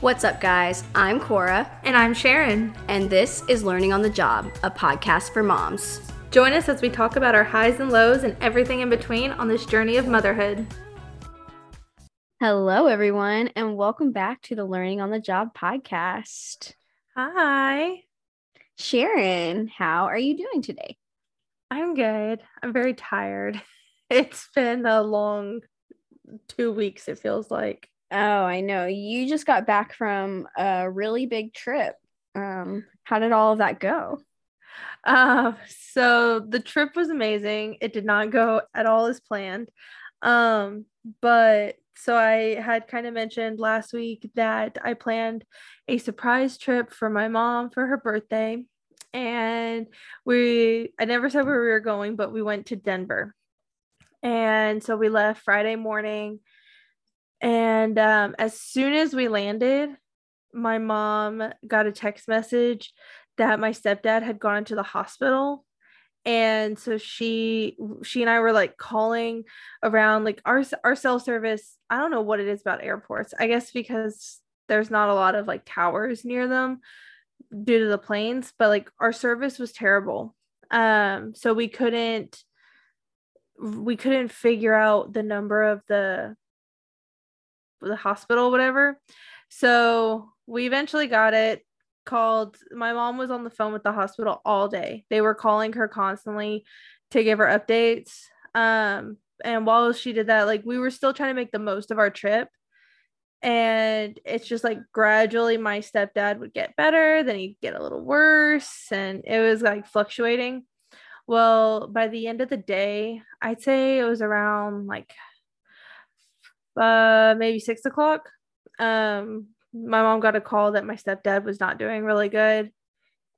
What's up, guys? I'm Cora, And I'm Sharon. and this is Learning on the Job, a podcast for moms. Join us as we talk about our highs and lows and everything in between on this journey of motherhood. Hello, everyone, and welcome back to the Learning on the Job podcast. Hi. Sharon, how are you doing today? I'm good. I'm very tired. It's been a long two weeks, it feels like. Oh, I know. You just got back from a really big trip. Um, how did all of that go? Um, so the trip was amazing. It did not go at all as planned. Um, but so I had kind of mentioned last week that I planned a surprise trip for my mom for her birthday. And we, I never said where we were going, but we went to Denver. And so we left Friday morning. And um, as soon as we landed, my mom got a text message that my stepdad had gone to the hospital. And so she she and I were like calling around like our our cell service I don't know what it is about airports I guess because there's not a lot of like towers near them due to the planes but like our service was terrible. Um so we couldn't we couldn't figure out the number of the the hospital whatever. So we eventually got it called my mom was on the phone with the hospital all day. They were calling her constantly to give her updates. Um and while she did that like we were still trying to make the most of our trip. And it's just like gradually my stepdad would get better then he'd get a little worse and it was like fluctuating. Well by the end of the day i'd say it was around like uh maybe six o'clock. Um my mom got a call that my stepdad was not doing really good.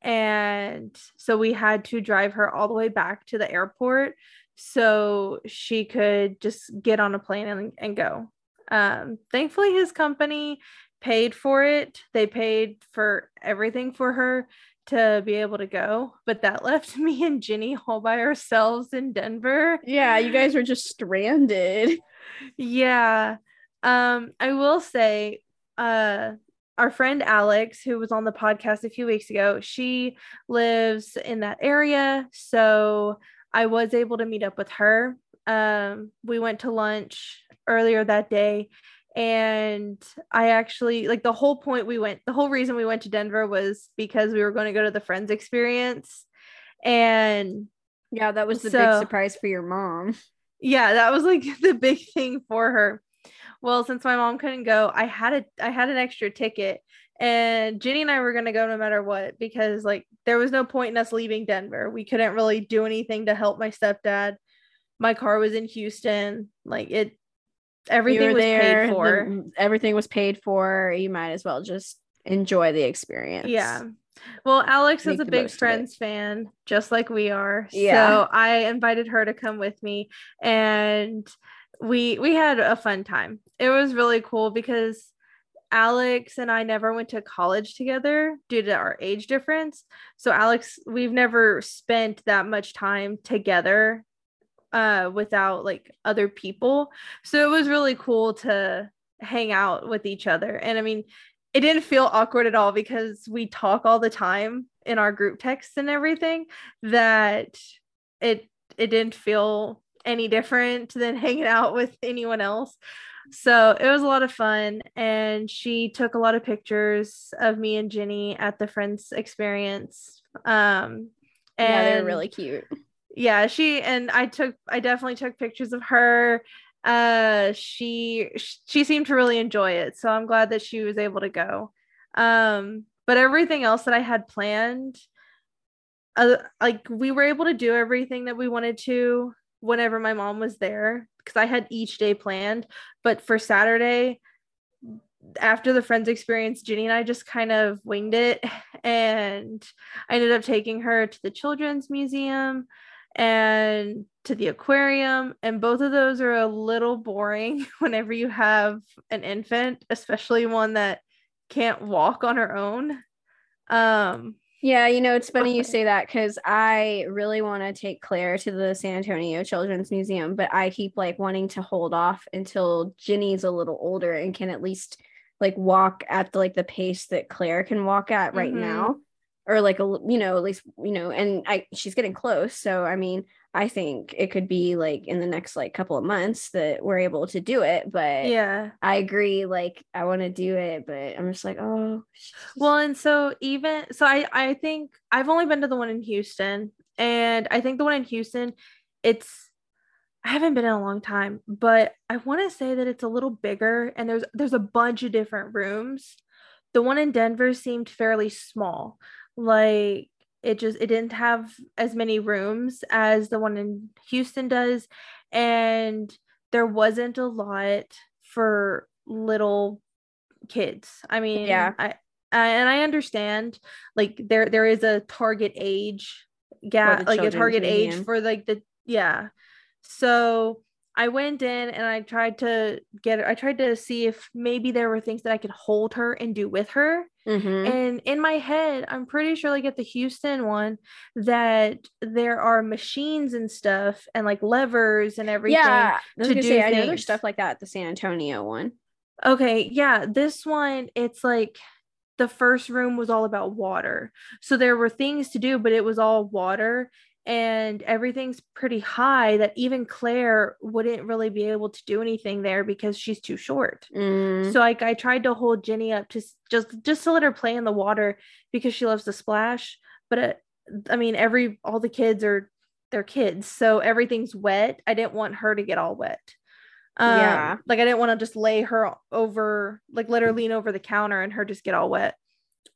And so we had to drive her all the way back to the airport so she could just get on a plane and, and go. Um thankfully his company paid for it. They paid for everything for her to be able to go but that left me and Ginny all by ourselves in Denver. Yeah, you guys were just stranded. Yeah. Um, I will say, uh, our friend Alex, who was on the podcast a few weeks ago, she lives in that area. So I was able to meet up with her. Um, we went to lunch earlier that day. And I actually like the whole point we went, the whole reason we went to Denver was because we were going to go to the Friends experience. And Yeah, that was the So- big surprise for your mom. Yeah that was like the big thing for her well since my mom couldn't go i had a i had an extra ticket and jenny and i were going to go no matter what because like there was no point in us leaving denver we couldn't really do anything to help my stepdad my car was in houston like it everything was there, paid for the- everything was paid for. You might as well just enjoy the experience. Yeah. Well, Alex is a big most of it. Friends fan, just like we are. Yeah. So I invited her to come with me and we we had a fun time. It was really cool because Alex and I never went to college together due to our age difference. So Alex, we've never spent that much time together uh without like other people. So it was really cool to hang out with each other. And I mean, it didn't feel awkward at all because we talk all the time in our group texts and everything that it it didn't feel any different than hanging out with anyone else. So it was a lot of fun and she took a lot of pictures of me and Jenny at the friends experience. Um yeah, they're really cute. yeah she and i took i definitely took pictures of her uh she she seemed to really enjoy it so i'm glad that she was able to go. Um but everything else that i had planned uh, like we were able to do everything that we wanted to whenever my mom was there because i had each day planned. But for saturday after the friends experience jenny and i just kind of winged it and i ended up taking her to the children's museum and to the aquarium. And both of those are a little boring whenever you have an infant especially one that can't walk on her own. Um Yeah, you know, it's funny you say that because I really want to take Claire to the San Antonio Children's Museum, but I keep like wanting to hold off until Ginny's a little older and can at least like walk at the like the pace that Claire can walk at right Mhm. now or like a you know at least you know and I she's getting close so I mean I think it could be like in the next like couple of months that we're able to do it but Yeah. I agree like I want to do it but I'm just like oh Well, and so even so I I think I've only been to the one in Houston and I think the one in Houston it's I haven't been in a long time, but I want to say that it's a little bigger and there's there's a bunch of different rooms. The one in Denver seemed fairly small. Like it just it didn't have as many rooms as the one in Houston does and there wasn't a lot for little kids. I mean, Yeah. I, I and I understand like there there is a target age gap, like a target age for like the yeah. So I went in and I tried to get I tried to see if maybe there were things that I could hold her and do with her. Mhm. And in my head, I'm pretty sure like at the Houston one that there are machines and stuff and like levers and everything. yeah I was to do say I know there's stuff like that at the San Antonio one Okay, yeah, this one it's like the first room was all about water. So there were things to do, but it was all water and everything's pretty high that even Claire wouldn't really be able to do anything there because she's too short. Mm. So like I tried to hold Jenny up to just just to let her play in the water because she loves to splash, but it, I mean every all the kids are they're kids, so everything's wet. I didn't want her to get all wet. Um, Yeah. like I didn't want to just lay her over, like let her lean over the counter and her just get all wet.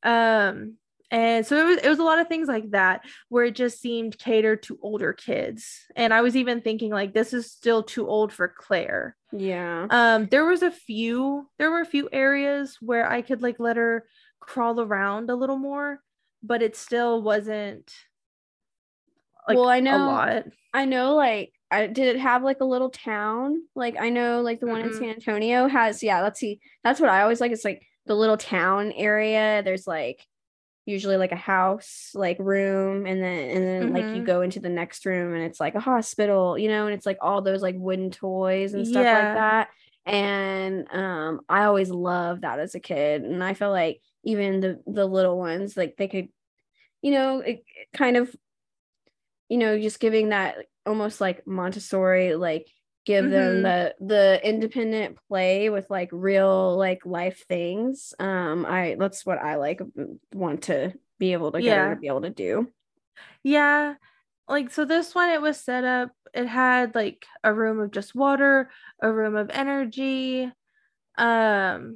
Um, and so it was it was a lot of things like that where it just seemed catered to older kids. And I was even thinking like this is still too old for Claire. yeah Um, there was a few, there were a few areas where I could like let her crawl around a little more, but it still wasn't like Well, i know- lot. I know like I did it have like a little town? Like I know like the one in Mm-mm. San Antonio has yeah, let's see. That's what I always like. It's like the little town area. There's like usually like a house, like room, and then and then like you Mhm. go into the next room and it's like a hospital, you know, and it's like all those like wooden toys and stuff Yeah. like that. And um I always loved that as a kid. And I feel like even the the little ones, like they could, you know, it kind of you know, just giving that almost like Montessori, like give them Mhm. the the independent play with like real like life things. Um, I that's what I like want to be able to get Yeah. to be able to do. Yeah. Like so this one it was set up it had like a room of just water, a room of energy, um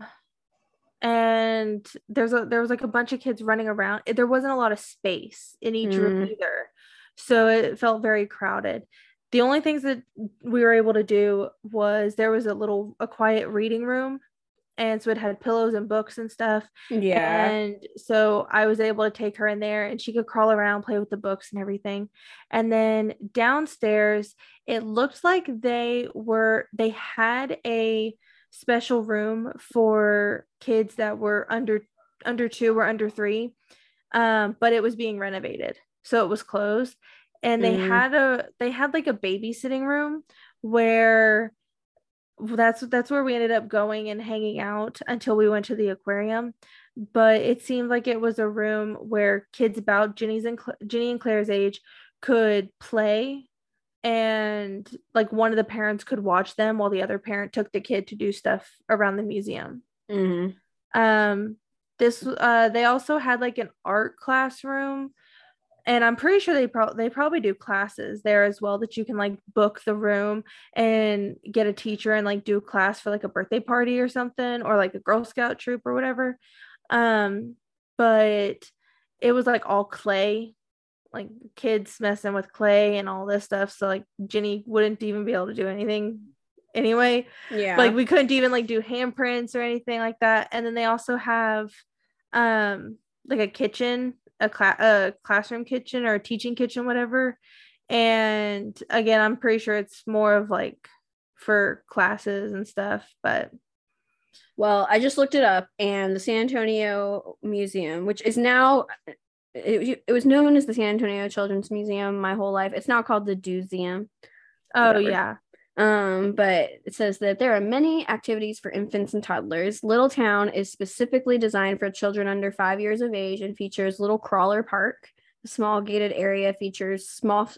and there's a there was like a bunch of kids running around. There wasn't a lot of space in each room Mm. either. So it felt very crowded. The only things that we were able to do was there was a little a quiet reading room and so it had pillows and books and stuff Yeah. and so I was able to take her in there and she could crawl around, play with the books and everything. And then downstairs, it looked like they were, they had a special room for kids that were under under two or under three. Um, but it was being renovated. So it was closed. And they Mm. had a they had like a babysitting room where that's that's where we ended up going and hanging out until we went to the aquarium but it seemed like it was a room where kids about Ginny's and Cl- Ginny and Claire's age could play and like one of the parents could watch them while the other parent took the kid to do stuff around the museum Mhm. um this uh they also had like an art classroom and i'm pretty sure they probably they probably do classes there as well that you can like book the room and get a teacher and like do a class for like a birthday party or something or like a girl scout troop or whatever. Um but it was like all clay like kids messing with clay and all this stuff. So like jenny wouldn't even be able to do anything anyway. Yeah. like we couldn't even like do handprints or anything like that. And then they also have um like a kitchen a, cla- a classroom kitchen or a teaching kitchen whatever and again i'm pretty sure it's more of like for classes and stuff but Well, I just looked it up, and the San Antonio Museum, which is now, it, it was known as the San Antonio Children's Museum my whole life. It's now called the DoSeum. oh Whatever. yeah Um, but it says that there are many activities for infants and toddlers. Little Town is specifically designed for children under five years of age and features Little Crawler Park. The small gated area features small,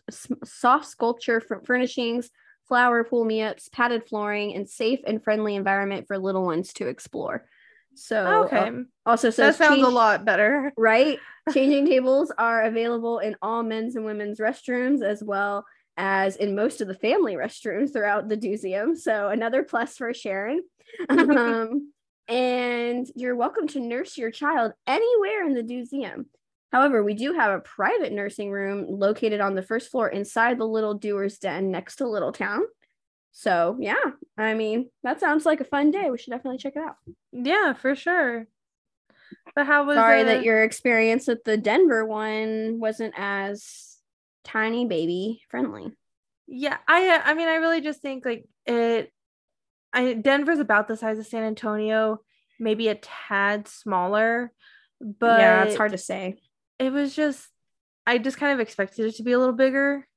soft sculpture furnishings, flower pool me-ups, padded flooring, and safe and friendly environment for little ones to explore. So okay, uh, also says that sounds change, a lot better, right? Changing tables are available in all men's and women's restrooms as well as in most of the family restrooms throughout the museum. So another plus for Sharon. um, and you're welcome to nurse your child anywhere in the museum. However, we do have a private nursing room located on the first floor inside the Little Doer's Den next to Little Town. So yeah, I mean that sounds like a fun day. We should definitely check it out. Yeah, for sure. But how was sorry that your experience at the Denver one wasn't as tiny baby friendly. Yeah, I uh, I mean I really just think like it I Denver's about the size of San Antonio, maybe a tad smaller, but Yeah, it's hard to say. It was just I just kind of expected it to be a little bigger.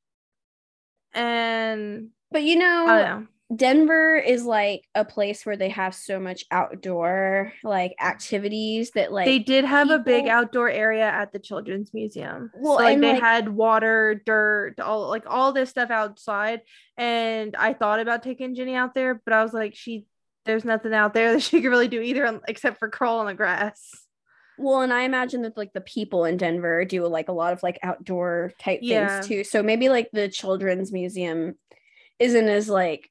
And but you know, know. Denver is like a place where they have so much outdoor like activities that like they did have people... a big outdoor area at the children's museum. Well, so, like they like... had water, dirt, all like all this stuff outside. And I thought about taking Jenny out there, but I was like, she there's nothing out there that she could really do either except for crawl on the grass. Well, and I imagine that like the people in Denver do like a lot of like outdoor type yeah. things too. So maybe like the children's museum isn't as like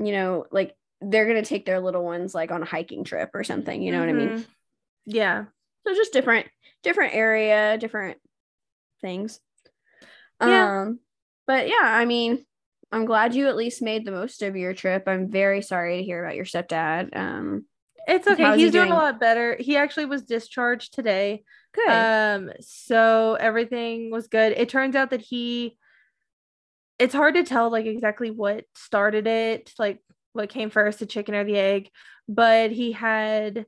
you know, like they're gonna take their little ones like on a hiking trip or something, you know mm-hmm. what I mean? Mm-hmm. Yeah. So just different, different area, different things. Yeah. Um, but yeah, I mean, I'm glad you at least made the most of your trip. I'm very sorry to hear about your stepdad. Um, it's okay. He's he doing? doing a lot better. He actually was discharged today. Good. Um, so everything was good. It turns out that he it's hard to tell like exactly what started it, like what came first, the chicken or the egg, but he had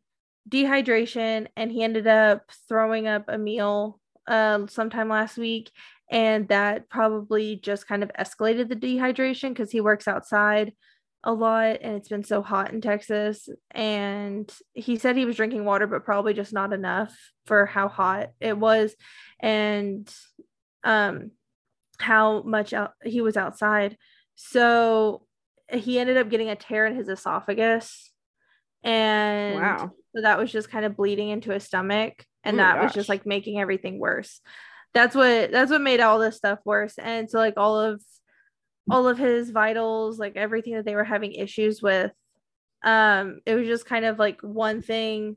dehydration and he ended up throwing up a meal uh, sometime last week and that probably just kind of escalated the dehydration because he works outside a lot and it's been so hot in Texas and he said he was drinking water but probably just not enough for how hot it was and um how much out- he was outside. So he ended up getting a tear in his esophagus. And wow. so that was just kind of bleeding into his stomach. And oh that was just like making everything worse. That's what that's what made all this stuff worse. And so like all of all of his vitals, like everything that they were having issues with, um, it was just kind of like one thing.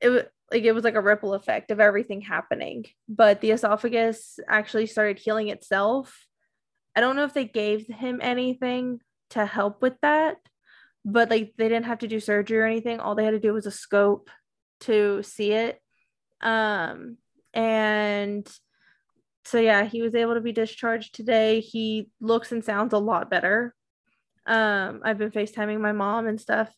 It like it was like a ripple effect of everything happening but the esophagus actually started healing itself. I don't know if they gave him anything to help with that but like they didn't have to do surgery or anything. All they had to do was a scope to see it. Um and so yeah he was able to be discharged today. He looks and sounds a lot better. Um i've been facetiming my mom and stuff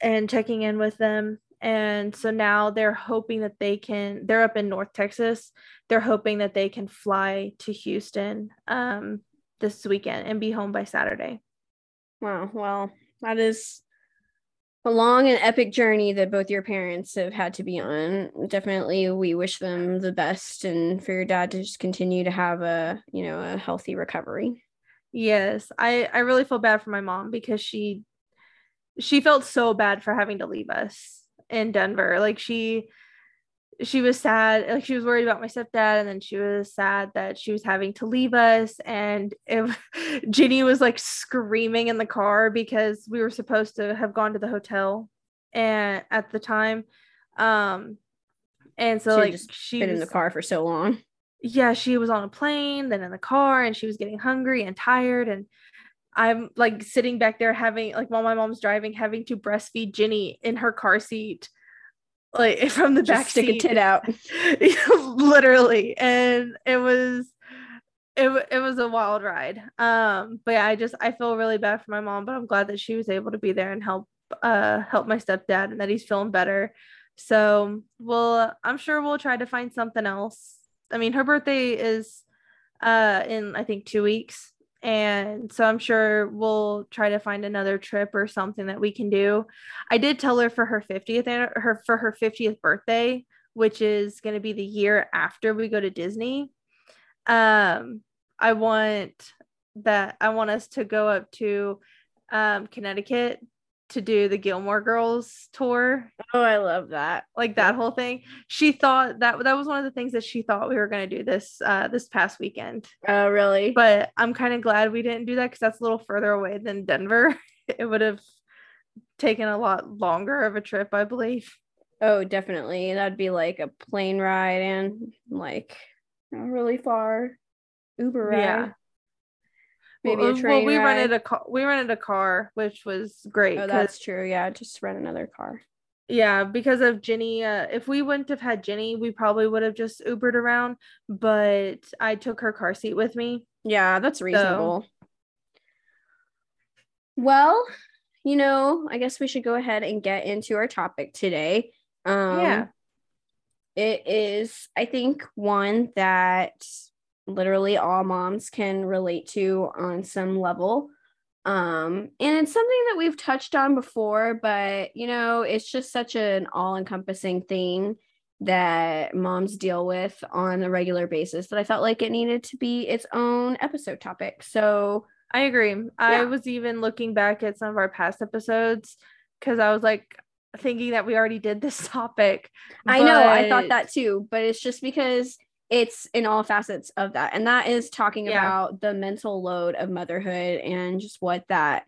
and checking in with them and so now they're hoping that they can they're up in north texas. They're hoping that they can fly to houston um, this weekend and be home by saturday. Wow well that is a long and epic journey that both your parents have had to be on. Definitely we wish them the best and for your dad to just continue to have a you know a healthy recovery. Yes i i really feel bad for my mom because she she felt so bad for having to leave us in Denver. Like she she was sad like she was worried about my stepdad and then she was sad that she was having to leave us. And if Ginny was like screaming in the car because we were supposed to have gone to the hotel and at the time. Um and so she like she been was, in the car for so long. Yeah she was on a plane then in the car and she was getting hungry and tired and I'm like sitting back there having like while my mom's driving, having to breastfeed Ginny in her car seat, like from the Just back stick seat. a tit out, literally, and it was it, it was a wild ride. Um, but yeah, I just I feel really bad for my mom, but I'm glad that she was able to be there and help uh help my stepdad and that he's feeling better. So we'll I'm sure we'll try to find something else. I mean, her birthday is uh in I think two weeks and so I'm sure we'll try to find another trip or something that we can do. I did tell her for her 50th her for her 50th birthday, which is going to be the year after we go to Disney. Um, I want that I want us to go up to um, Connecticut to do the Gilmore Girls tour. Oh, I love that. Like that whole thing. She thought that that was one of the things that she thought we were going to do this uh this past weekend. Oh, really? But I'm kind of glad we didn't do that cuz that's a little further away than Denver. it would have taken a lot longer of a trip, I believe. Oh, definitely. That'd be like a plane ride and like really far Uber ride. Yeah maybe well, a train. Well, we ride. rented a car. We rented a car, which was great. Oh, that's true. Yeah, just rent another car. Yeah, because of Jenny. Uh, if we wouldn't have had Jenny, we probably would have just Ubered around. But I took her car seat with me. Yeah, that's reasonable. So. Well, you know, I guess we should go ahead and get into our topic today. Um, yeah. It is, I think, one that literally all moms can relate to on some level. Um, and it's something that we've touched on before, but you know, it's just such an all encompassing thing that moms deal with on a regular basis that I felt like it needed to be its own episode topic. So I agree. Yeah. I was even looking back at some of our past episodes because I was like thinking that we already did this topic. I know, I thought that too, but it's just because it's in all facets of that and that is talking yeah. about the mental load of motherhood and just what that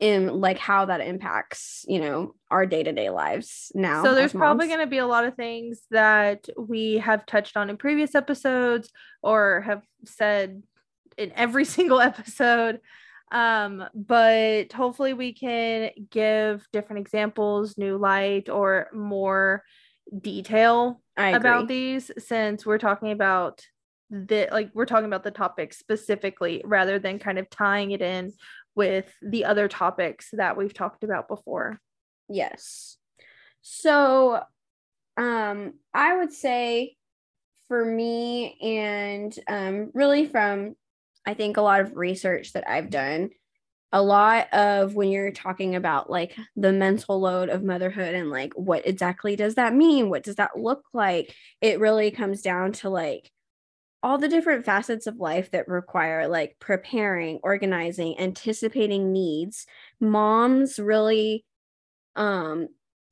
in like how that impacts you know our day-to-day lives now so there's probably going to be a lot of things that we have touched on in previous episodes or have said in every single episode um but hopefully we can give different examples new light or more detail about these since we're talking about the like we're talking about the topic specifically rather than kind of tying it in with the other topics that we've talked about before. Yes. So um I would say for me and um really from I think a lot of research that I've done a lot of when you're talking about like the mental load of motherhood and like what exactly does that mean? What does that look like? It really comes down to like all the different facets of life that require like preparing organizing anticipating needs. Moms really um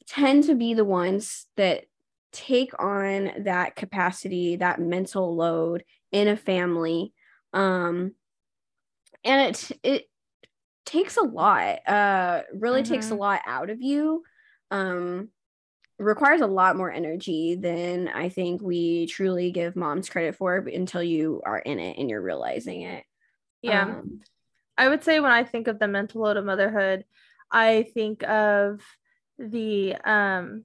tend to be the ones that take on that capacity that mental load in a family. Um and it it takes a lot uh really mm-hmm. takes a mm-hmm. lot out of you um requires a lot more energy than i think we truly give moms credit for until you are in it and you're realizing it yeah um, i would say when i think of the mental load of motherhood i think of the um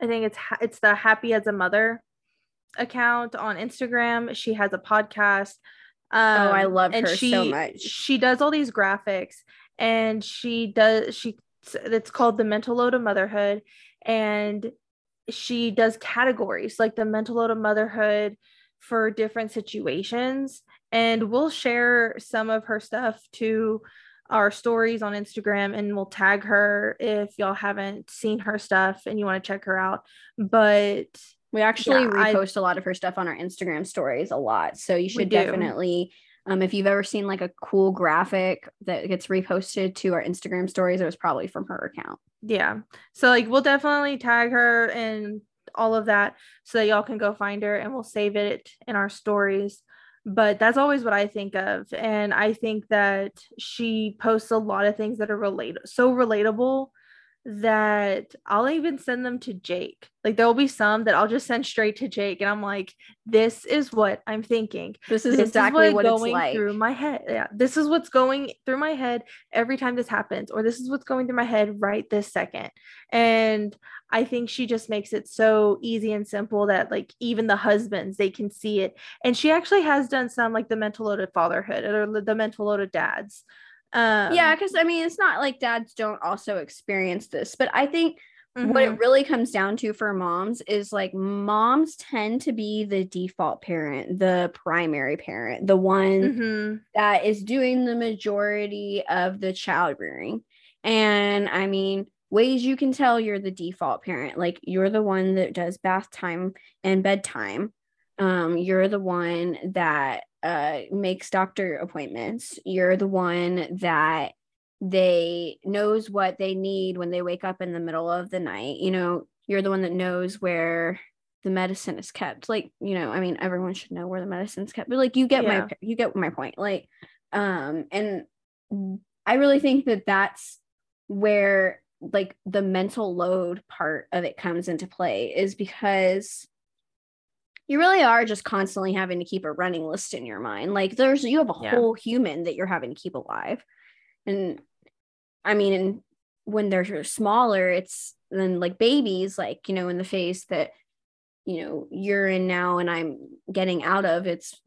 i think it's it's the happy as a mother account on instagram she has a podcast um, oh, I um, love her she, so much. She does all these graphics and she does she it's called the mental load of motherhood. And she does categories like the mental load of motherhood for different situations. And we'll share some of her stuff to our stories on Instagram and we'll tag her if y'all haven't seen her stuff and you want to check her out. But we actually yeah, repost I, a lot of her stuff on our Instagram stories a lot. So you should definitely um, if you've ever seen like a cool graphic that gets reposted to our Instagram stories, it was probably from her account. Yeah. So like we'll definitely tag her and all of that so that y'all can go find her and we'll save it in our stories. But that's always what I think of. And I think that she posts a lot of things that are related so relatable that I'll even send them to Jake. Like there'll be some that I'll just send straight to Jake, and I'm like, "This is what I'm thinking. This is this exactly is what, what going like. through my head. Yeah, this is what's going through my head every time this happens, or this is what's going through my head right this second. And I think she just makes it so easy and simple that like even the husbands they can see it. And she actually has done some like the mental load of fatherhood or the mental load of dads um, yeah, because I mean, it's not like dads don't also experience this, but I think mm-hmm. what it mm-hmm. really comes down to for moms is like moms tend to be the default parent, the primary parent, the one mm-hmm. that is doing the majority of the child rearing. And I mean, ways you can tell you're the default parent, like you're the one that does bath time and bedtime. Um, you're the one that uh, makes doctor appointments. You're the one that they knows what they need when they wake up in the middle of the night you know you're the one that knows where the medicine is kept like you know i mean everyone should know where the medicine's kept but like you get yeah. my you get my point like um and i really think that that's where like the mental load part of it comes into play is because you really are just constantly having to keep a running list in your mind like there's you have a yeah. whole human that you're having to keep alive and I mean, when they're smaller, it's then like babies, like, you know, in the face that, you know, you're in now and I'm getting out of, it's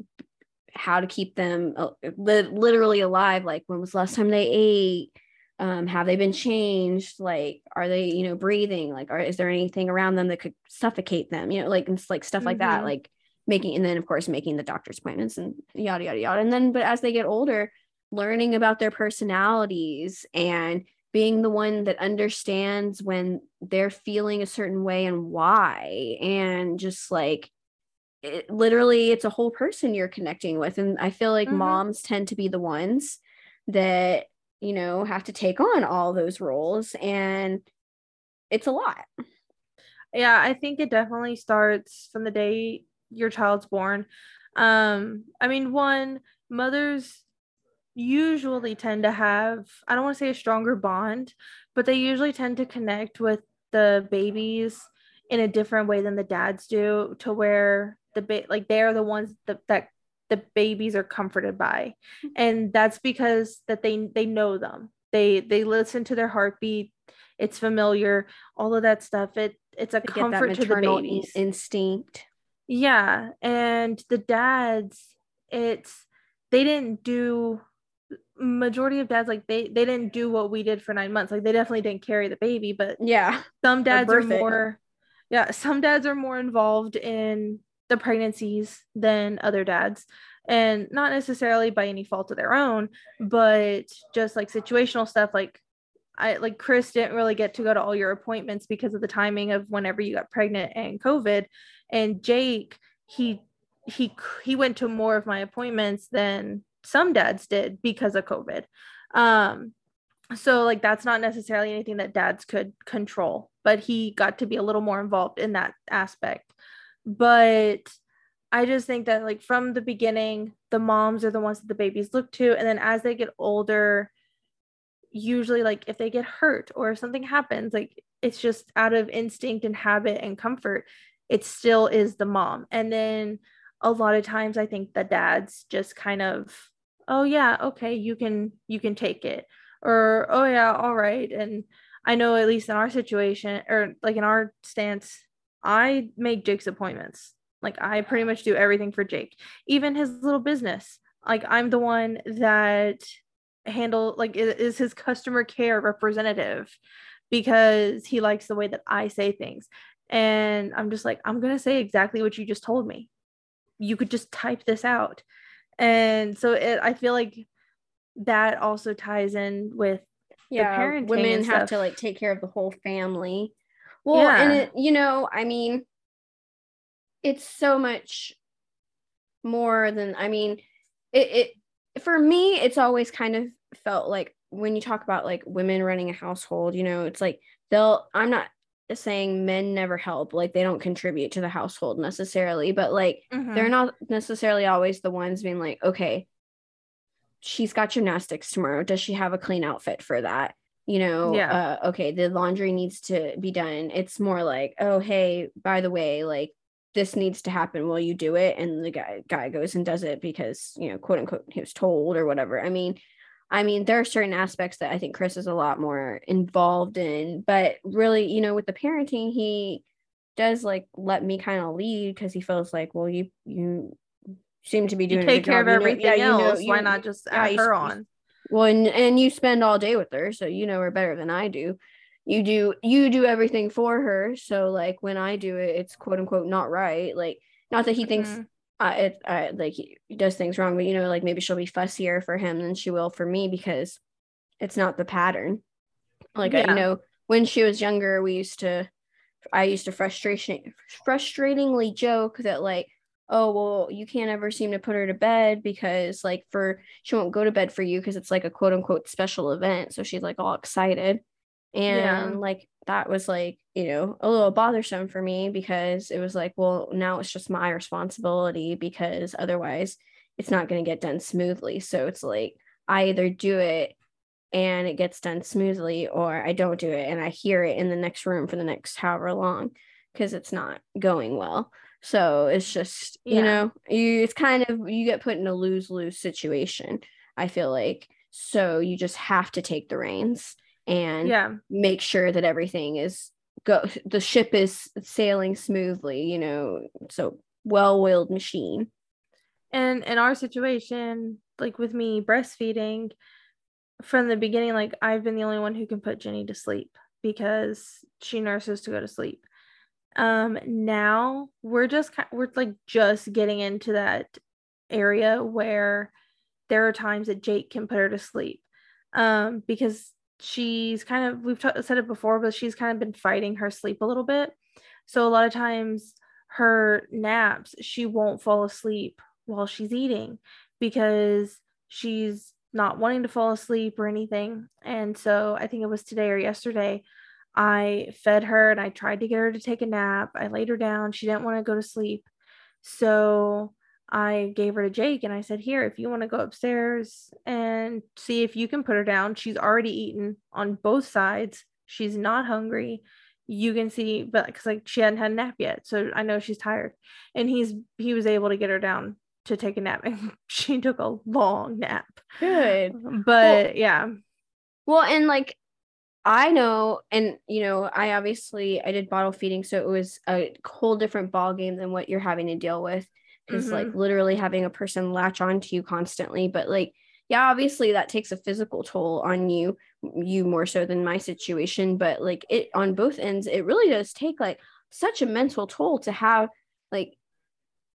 how to keep them uh, li- literally alive. Like, when was the last time they ate? Um, have they been changed? Like, are they, you know, breathing? Like, are, is there anything around them that could suffocate them? You know, like, it's like stuff mm-hmm. like that, mm-hmm. like making, and then of course, making the doctor's appointments and yada, yada, yada. And then, but as they get older, learning about their personalities and being the one that understands when they're feeling a certain way and why and just like it, literally it's a whole person you're connecting with and i feel like mm-hmm. moms tend to be the ones that you know have to take on all those roles and it's a lot. Yeah i think it definitely starts from the day your child's born. Um i mean one mothers usually tend to have i don't want to say a stronger bond but they usually tend to connect with the babies in a different way than the dads do to where the ba- like they're the ones that, that the babies are comforted by. And that's because that they they know them. They they listen to their heartbeat. It's familiar all of that stuff. It it's a comfort to the babies. instinct. Yeah and the dads it's they didn't do majority of dads like they they didn't do what we did for nine months. Like they definitely didn't carry the baby but yeah. some dads are more yeah some dads are more involved in the pregnancies than other dads and not necessarily by any fault of their own but just like situational stuff like I like Chris didn't really get to go to all your appointments because of the timing of whenever you got pregnant and COVID and Jake he he he went to more of my appointments than some dads did because of COVID. Um, so like that's not necessarily anything that dads could control, but he got to be a little more involved in that aspect. But I just think that like from the beginning, the moms are the ones that the babies look to, and then as they get older, usually like if they get hurt or if something happens, like it's just out of instinct and habit and comfort, it still is the mom. And then a lot of times I think the dads just kind of oh yeah okay you can you can take it or oh yeah all right and i know at least in our situation or like in our stance i make jake's appointments. Like i pretty much do everything for jake even his little business. Like i'm the one that handle like is his customer care representative because he likes the way that i say things. And i'm just like i'm going to say exactly what you just told me. You could just type this out. And so it i feel like that also ties in with yeah parenting women have to like take care of the whole family well yeah. and it, you know i mean it's so much more than i mean it, it for me it's always kind of felt like when you talk about like women running a household you know it's like they'll i'm not saying men never help like they don't contribute to the household necessarily but like mm-hmm. they're not necessarily always the ones being like okay she's got gymnastics tomorrow does she have a clean outfit for that you know yeah. uh, okay the laundry needs to be done it's more like oh hey by the way like this needs to happen will you do it and the guy guy goes and does it because you know quote unquote he was told or whatever i mean I mean, there are certain aspects that I think Chris is a lot more involved in, but really, you know, with the parenting, he does like let me kind of lead because he feels like, well, you you seem to be doing you take care of everything you know, else. You know, Why not just add yeah, her on? Well, and, and you spend all day with her, so you know her better than I do. you do you do everything for her so like when i do it it's quote unquote not right like not that he thinks mm-hmm. uh, it uh, like he does things wrong but you know like maybe she'll be fussier for him than she will for me because it's not the pattern like yeah. i you know when she was younger we used to i used to frustration frustratingly joke that like oh well you can't ever seem to put her to bed because like for she won't go to bed for you because it's like a quote unquote special event. So she's like all excited. And yeah. like that was like you know a little bothersome for me because it was like well now it's just my responsibility because otherwise it's not going to get done smoothly. So it's like i either do it and it gets done smoothly or i don't do it and i hear it in the next room for the next however long because it's not going well so it's just you yeah. know you it's kind of you get put in a lose-lose situation i feel like so you just have to take the reins and yeah. make sure that everything is go the ship is sailing smoothly you know so well-oiled machine and in our situation like with me breastfeeding from the beginning like i've been the only one who can put jenny to sleep because she nurses to go to sleep um now we're just we're like just getting into that area where there are times that jake can put her to sleep. Um because she's kind of we've t- said it before but she's kind of been fighting her sleep a little bit. So a lot of times her naps she won't fall asleep while she's eating because she's not wanting to fall asleep or anything. And so i think it was today or yesterday i fed her and i tried to get her to take a nap i laid her down she didn't want to go to sleep so I gave her to Jake and I said, Here, if you want to go upstairs and see if you can put her down, she's already eaten on both sides. She's not hungry. You can see, but because like she hadn't had a nap yet. So I know she's tired. And he's he was able to get her down to take a nap. And she took a long nap. Good. But well, yeah. Well, and like I know, and you know, I obviously I did bottle feeding, so it was a whole different ball game than what you're having to deal with is mm-hmm. like literally having a person latch on to you constantly but like yeah obviously that takes a physical toll on you you more so than my situation but like it on both ends it really does take like such a mental toll to have like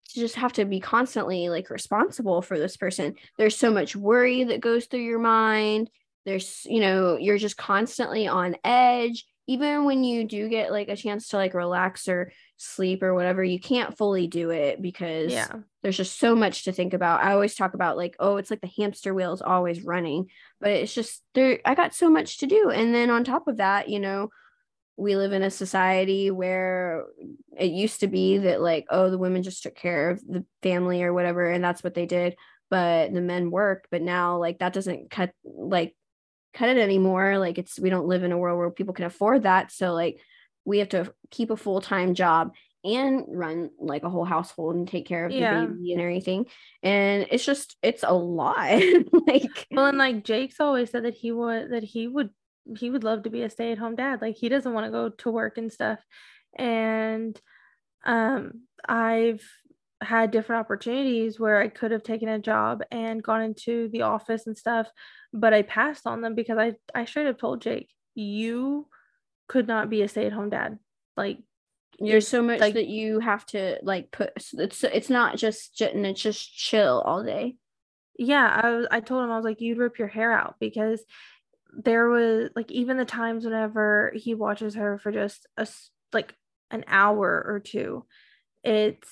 to just have to be constantly like responsible for this person there's so much worry that goes through your mind there's you know you're just constantly on edge. Even when you do get like a chance to like relax or sleep or whatever you can't fully do it because yeah. there's just so much to think about. I always talk about like oh it's like the hamster wheel is always running but it's just there i got so much to do. And then on top of that you know we live in a society where it used to be that like oh the women just took care of the family or whatever and that's what they did but the men worked. But now like that doesn't cut like cut it anymore. Like it's we don't live in a world where people can afford that. So like we have to keep a full-time job and run like a whole household and take care of yeah. the baby and everything. And it's just it's a lot. Like well and like jake's always said that he would that he would he would love to be a stay-at-home dad. Like he doesn't want to go to work and stuff. And um i've had different opportunities where i could have taken a job and gone into the office and stuff but i passed on them because i i straight up told jake you could not be a stay-at-home dad. Like there's so much like, that you have to like put it's it's not just and it's just chill all day. Yeah i was i told him i was like you'd rip your hair out because there was like even the times whenever he watches her for just a like an hour or two it's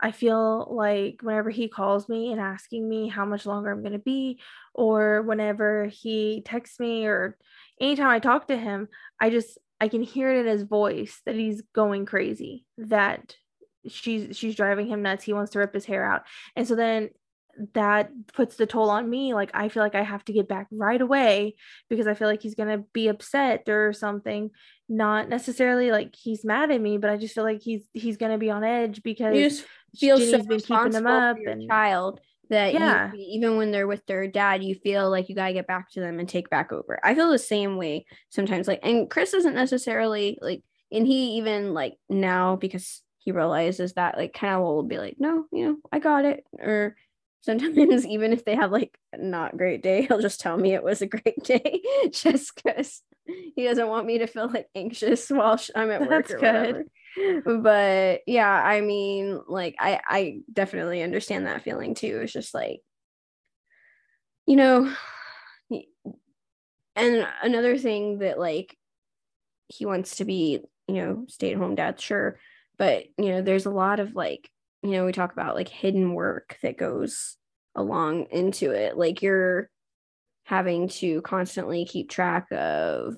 I feel like whenever he calls me and asking me how much longer I'm going to be, or whenever he texts me, or anytime I talk to him, I just I can hear it in his voice that he's going crazy, that she's she's driving him nuts. He wants to rip his hair out. And so then that puts the toll on me. Like I feel like I have to get back right away because I feel like he's gonna be upset or something. Not necessarily like he's mad at me, but I just feel like he's he's gonna be on edge because you just feel Jenny's so been keeping him up and child that yeah. You, even when they're with their dad, you feel like you gotta get back to them and take back over. I feel the same way sometimes. Like, and Chris isn't necessarily like, and he even like now because he realizes that like kind of will be like, no, you know, I got it. Or sometimes even if they have like not great day, he'll just tell me it was a great day just because he doesn't want me to feel like anxious while I'm at work That's or whatever. But yeah, I mean, like I I definitely understand that feeling too. It's just like you know, and another thing that like he wants to be, you know, stay at home dad, sure. But, you know, there's a lot of like, you know, we talk about like hidden work that goes along into it. Like you're having to constantly keep track of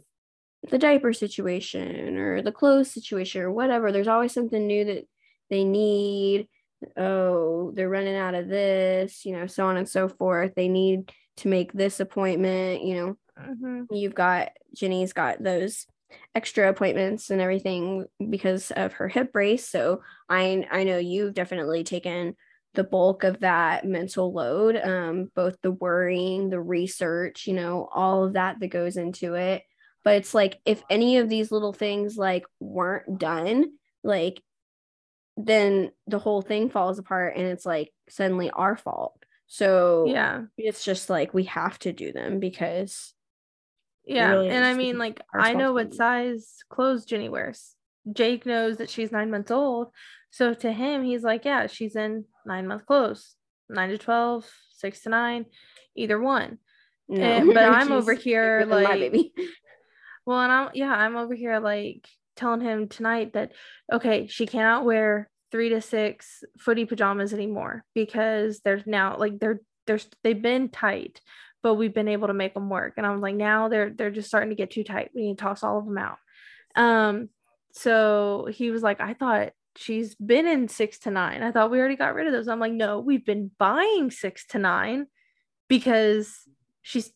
the diaper situation or the clothes situation or whatever. There's always something new that they need. Oh, they're running out of this, you know, so on and so forth. They need to make this appointment, you know. Mm-hmm. You've got Jenny's got those extra appointments and everything because of her hip brace. So I I know you've definitely taken the bulk of that mental load, um, both the worrying, the research, you know, all of that that goes into it. But it's like if any of these little things like weren't done, like then the whole thing falls apart and it's like suddenly our fault. So yeah, it's just like we have to do them because yeah, really and I mean like I know what size clothes Jenny wears. Jake knows that she's nine months old. So to him, he's like, yeah, she's in nine month clothes, nine to 12, six to nine, either one. No, and, but I'm over here like, well, and I'm, yeah, I'm over here like telling him tonight that, okay, she cannot wear three to six footy pajamas anymore because there's now like they're there's they've been tight but we've been able to make them work. And i'm like now they're they're just starting to get too tight. We need to toss all of them out. Um so he was like i thought she's been in six to nine. I thought we already got rid of those. I'm like no we've been buying six to nine because she's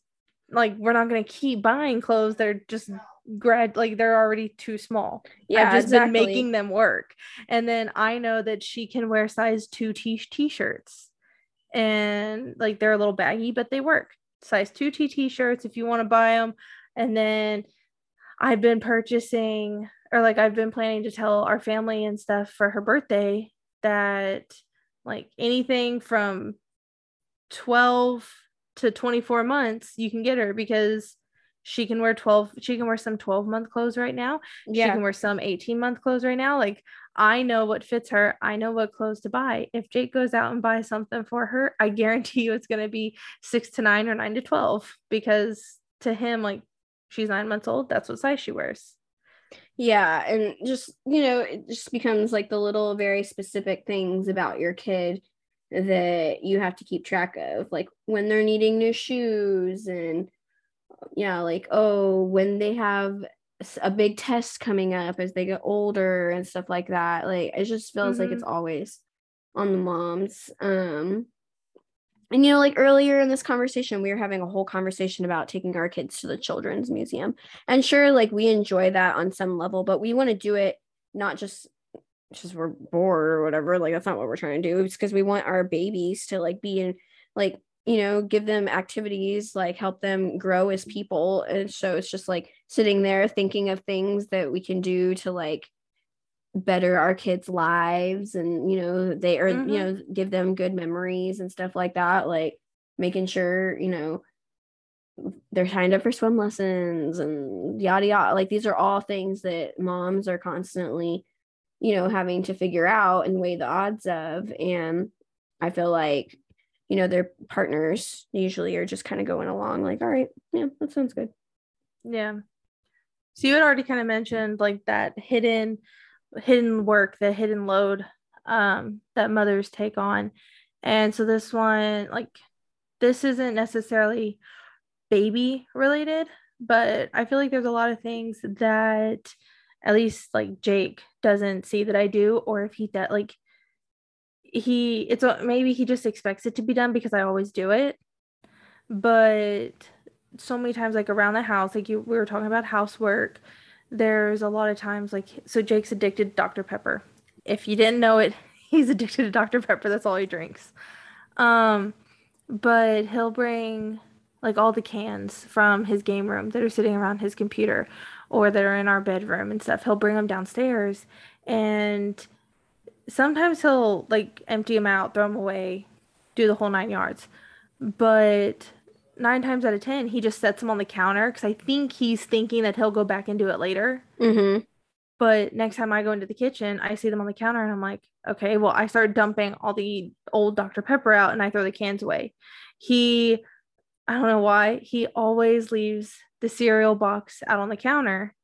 like we're not going to keep buying clothes that are just grad like they're already too small. Yeah, I've just exactly. been making them work. And then I know that she can wear size 2 t t-shirts. And like they're a little baggy, but they work. Size 2 t t-shirts if you want to buy them. And then I've been purchasing or like I've been planning to tell our family and stuff for her birthday that like anything from 12 to 24 months you can get her because she can wear 12 she can wear some 12 month clothes right now. Yeah. she can wear some 18 month clothes right now. Like i know what fits her. I know what clothes to buy. If jake goes out and buys something for her i guarantee you it's going to be 6 to 9 or 9 to 12 because to him like she's 9 months old. That's what size she wears. Yeah and just you know it just becomes like the little very specific things about your kid that you have to keep track of like when they're needing new shoes and yeah like oh when they have a big test coming up as they get older and stuff like that like it just feels mm-hmm. like it's mm-hmm. always on the moms um and you know like earlier in this conversation we were having a whole conversation about taking our kids to the children's museum and sure like we enjoy that on some level but we want to do it not just just we're bored or whatever like that's not what we're trying to do. It's because we want our babies to like be in like you know give them activities like help them grow as people. And so it's just like sitting there thinking of things that we can do to like better our kids lives and you know they are mm-hmm. you know give them good memories and stuff like that like making sure you know they're signed up for swim lessons and yada yada. Like these are all things that moms are constantly you know having to figure out and weigh the odds of and i feel like you know their partners usually are just kind of going along like all right yeah that sounds good. Yeah. So you had already kind of mentioned like that hidden hidden work the hidden load um that mothers take on. And so this one like this isn't necessarily baby related but i feel like there's a lot of things that at least like jake doesn't see that i do or if he does like he it's maybe he just expects it to be done because I always do it. But so many times like around the house, like you we were talking about housework, there's a lot of times like so Jake's addicted to Dr. Pepper. If you didn't know it, he's addicted to Dr. Pepper. That's all he drinks. Um but he'll bring like all the cans from his game room that are sitting around his computer or that are in our bedroom and stuff. He'll bring them downstairs and sometimes he'll like empty them out, throw them away, do the whole nine yards. But nine times out of ten, he just sets them on the counter because I think he's thinking that he'll go back and do it later. Mm-hmm. But next time I go into the kitchen, I see them on the counter and I'm like, okay, well, I start dumping all the old Dr. Pepper out and I throw the cans away. He, I don't know why, he always leaves the cereal box out on the counter.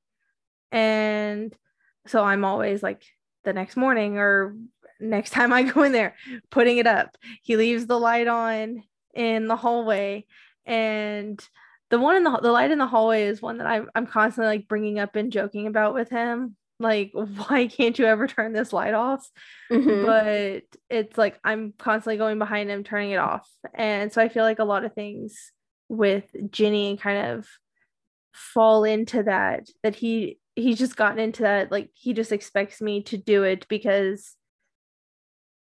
And so I'm always like the next morning or next time I go in there, putting it up. He leaves the light on in the hallway and the one in the the light in the hallway is one that I'm I'm constantly like bringing up and joking about with him. Like, why can't you ever turn this light off? Mhm. But it's like I'm constantly going behind him, turning it off, and so I feel like a lot of things with Ginny and kind of fall into that. That he he's just gotten into that. Like he just expects me to do it because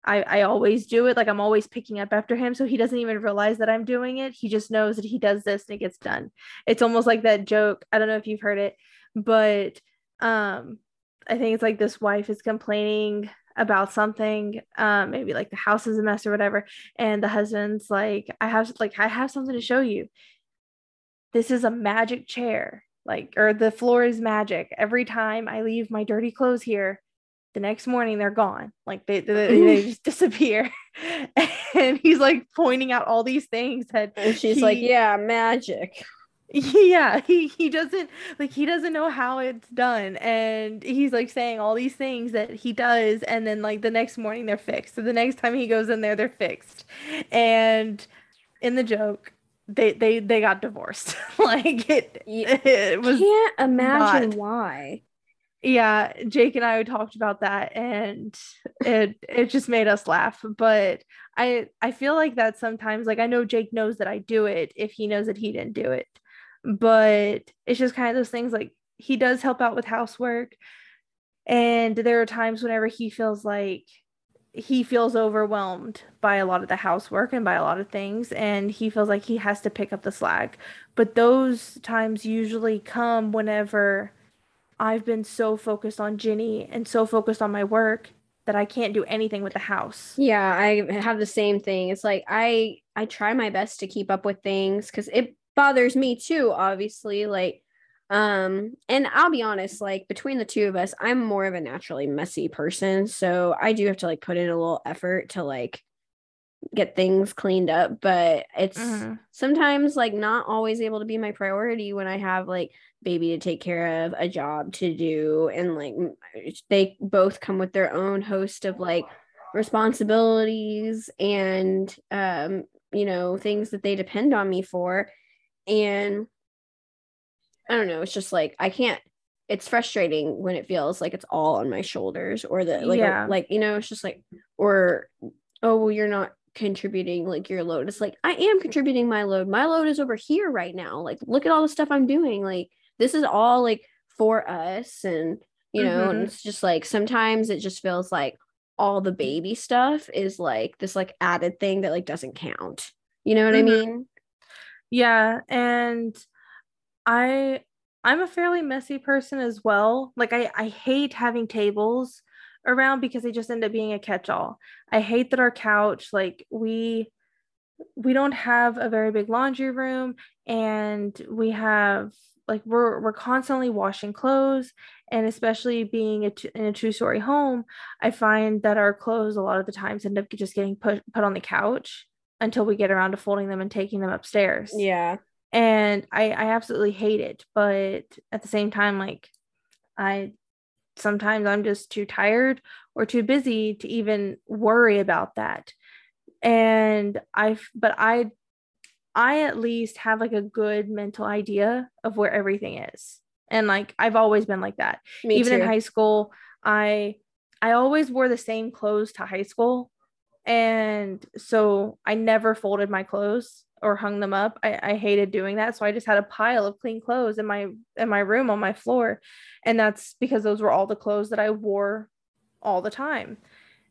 I, I always do it. Like I'm always picking up after him. So he doesn't even realize that I'm doing it. He just knows that he does this and it gets done. It's almost like that joke. I don't know if you've heard it, but um I think it's like this wife is complaining about something, um, maybe like the house is a mess or whatever. And the husband's like, I have like I have something to show you. This is a magic chair. Like, or the floor is magic. Every time I leave my dirty clothes here, the next morning they're gone like they, they, they just disappear and he's like pointing out all these things that And she's he- like, yeah, magic. yeah he, he doesn't like he doesn't know how it's done and he's like saying all these things that he does and then like the next morning they're fixed so the next time he goes in there they're fixed and in the joke they they they got divorced like it it was Can't imagine not. why. yeah jake and i talked about that and it it just made us laugh but i i feel like that sometimes like i know jake knows that i do it if he knows that he didn't do it but it's just kind of those things like he does help out with housework and there are times whenever he feels like he feels overwhelmed by a lot of the housework and by a lot of things and he feels like he has to pick up the slack but those times usually come whenever I've been so focused on Ginny and so focused on my work that I can't do anything with the house. Yeah, I have the same thing. It's like I I try my best to keep up with things because it bothers me too, obviously. Like, um, and I'll be honest, like between the two of us, I'm more of a naturally messy person. So I do have to like put in a little effort to like get things cleaned up. But it's Mhm. sometimes like not always able to be my priority when I have like baby to take care of, a job to do, and like they both come with their own host of like responsibilities and um you know things that they depend on me for and i don't know it's just like i can't it's frustrating when it feels like it's all on my shoulders or the like Yeah. like you know it's just like or oh well you're not contributing like your load. It's like i am contributing my load. My load is over here right now. Like look at all the stuff i'm doing. Like this is all like for us. And you know and Mhm. it's just like sometimes it just feels like all the baby stuff is like this like added thing that like doesn't count. You know what i Mhm. mean? Yeah, and I I'm a fairly messy person as well. Like I I hate having tables around because they just end up being a catch-all. I hate that our couch like we we don't have a very big laundry room and we have like we're we're constantly washing clothes and especially being a t- in a two-story home i find that our clothes a lot of the times end up just getting put put on the couch until we get around to folding them and taking them upstairs yeah and I I absolutely hate it, but at the same time, like I sometimes I'm just too tired or too busy to even worry about that. And I but I I at least have like a good mental idea of where everything is. And like I've always been like that. me even too. in high school, I I always wore the same clothes to high school. And so I never folded my clothes or hung them up. I, I hated doing that. So I just had a pile of clean clothes in my in my room on my floor. And that's because those were all the clothes that I wore all the time.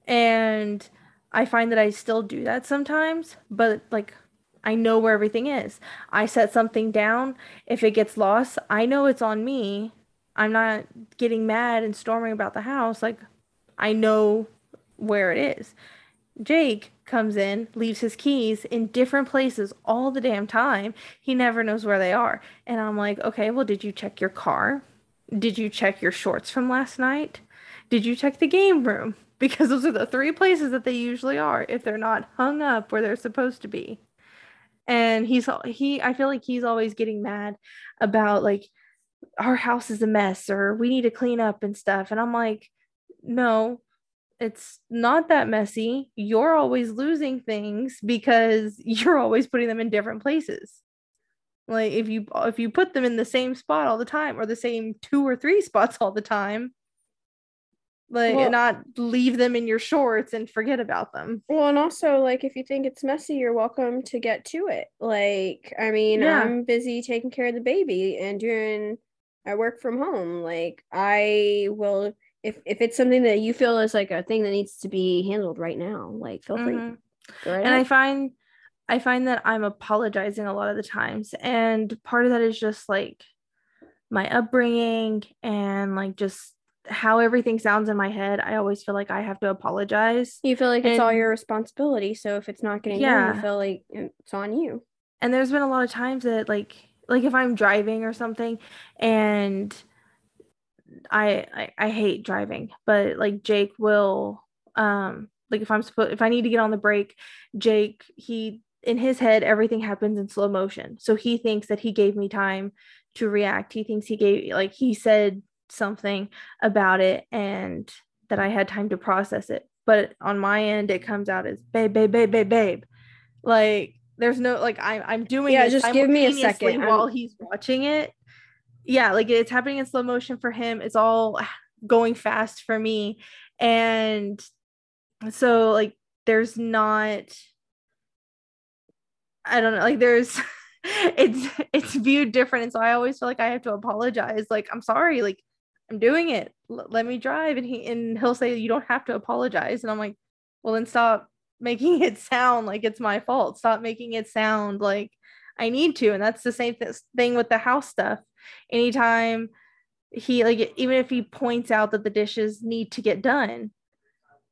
And I find that I still do that sometimes, but like I know where everything is. I set something down. If it gets lost, I know it's on me. I'm not getting mad and storming about the house. Like I know where it is. Jake comes in, leaves his keys in different places all the damn time. He never knows where they are. And I'm like, okay, well, did you check your car? Did you check your shorts from last night? Did you check the game room? Because those are the three places that they usually are if they're not hung up where they're supposed to be. And he's he I feel like he's always getting mad about like our house is a mess or we need to clean up and stuff. And I'm like, no, it's not that messy. You're always losing things because you're always putting them in different places. Like if you if you put them in the same spot all the time or the same two or three spots all the time, like well, not leave them in your shorts and forget about them. Well, and also like if you think it's messy, you're welcome to get to it. Like I mean, yeah. I'm busy taking care of the baby and doing I work from home. Like I will if if it's something that you feel is like a thing that needs to be handled right now, like feel free. Mm-hmm. Right and ahead. I find I find that I'm apologizing a lot of the times. And part of that is just like my upbringing and like just how everything sounds in my head. I always feel like I have to apologize. You feel like and, it's all your responsibility. So if it's not getting yeah. done, you feel like it's on you. And there's been a lot of times that like like if I'm driving or something and I, I I hate driving, but like Jake will um like if I'm supposed if I need to get on the brake, Jake he in his head everything happens in slow motion. So he thinks that he gave me time to react. He thinks he gave like he said something about it and that I had time to process it. But on my end it comes out as babe babe babe babe babe. Like there's no like I'm I'm doing yeah. Just give me a second while I'm... he's watching it. Yeah, like it's happening in slow motion for him. It's all going fast for me, and so like there's not. I don't know. Like there's. it's it's viewed different and so i always feel like i have to apologize like i'm sorry like i'm doing it L- let me drive and he and he'll say you don't have to apologize and i'm like well then stop making it sound like it's my fault. Stop making it sound like I need to. And that's the same th- thing with the house stuff. Anytime he like even if he points out that the dishes need to get done,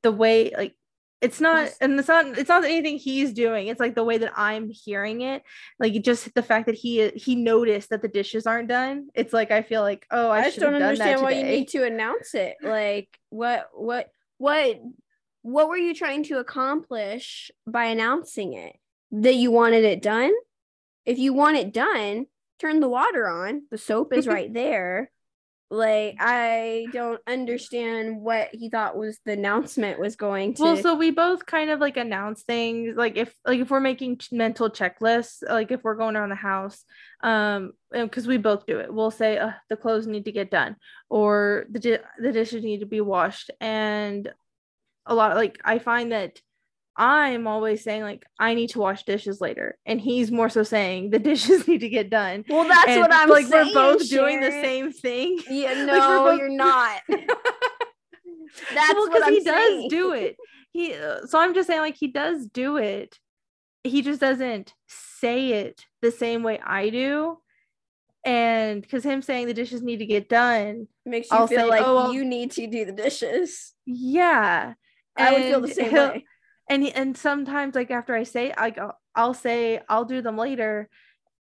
the way like it's not and it's not it's not anything he's doing it's like the way that i'm hearing it like just the fact that he he noticed that the dishes aren't done it's like i feel like oh i, I just don't understand why you need to announce it like what what what what were you trying to accomplish by announcing it? That you wanted it done? If you want it done, turn the water on. The soap is right there. Like I don't understand what he thought was the announcement was going to. Well, so we both kind of like announce things like if like if we're making mental checklists, like if we're going around the house, um, because we both do it, we'll say uh, the clothes need to get done or the di- the dishes need to be washed, and a lot like I find that I'm always saying like I need to wash dishes later, and he's more so saying the dishes need to get done. Well, that's and, what I'm like. Saying, we're both Sharon. doing the same thing. Yeah, no, like, both... you're not. that's well, what he saying. does do it. He uh, so I'm just saying like he does do it. He just doesn't say it the same way I do. And because him saying the dishes need to get done makes you I'll feel say, like oh, you need to do the dishes. Yeah I would feel the same way. And and sometimes like after I say I go I'll say I'll do them later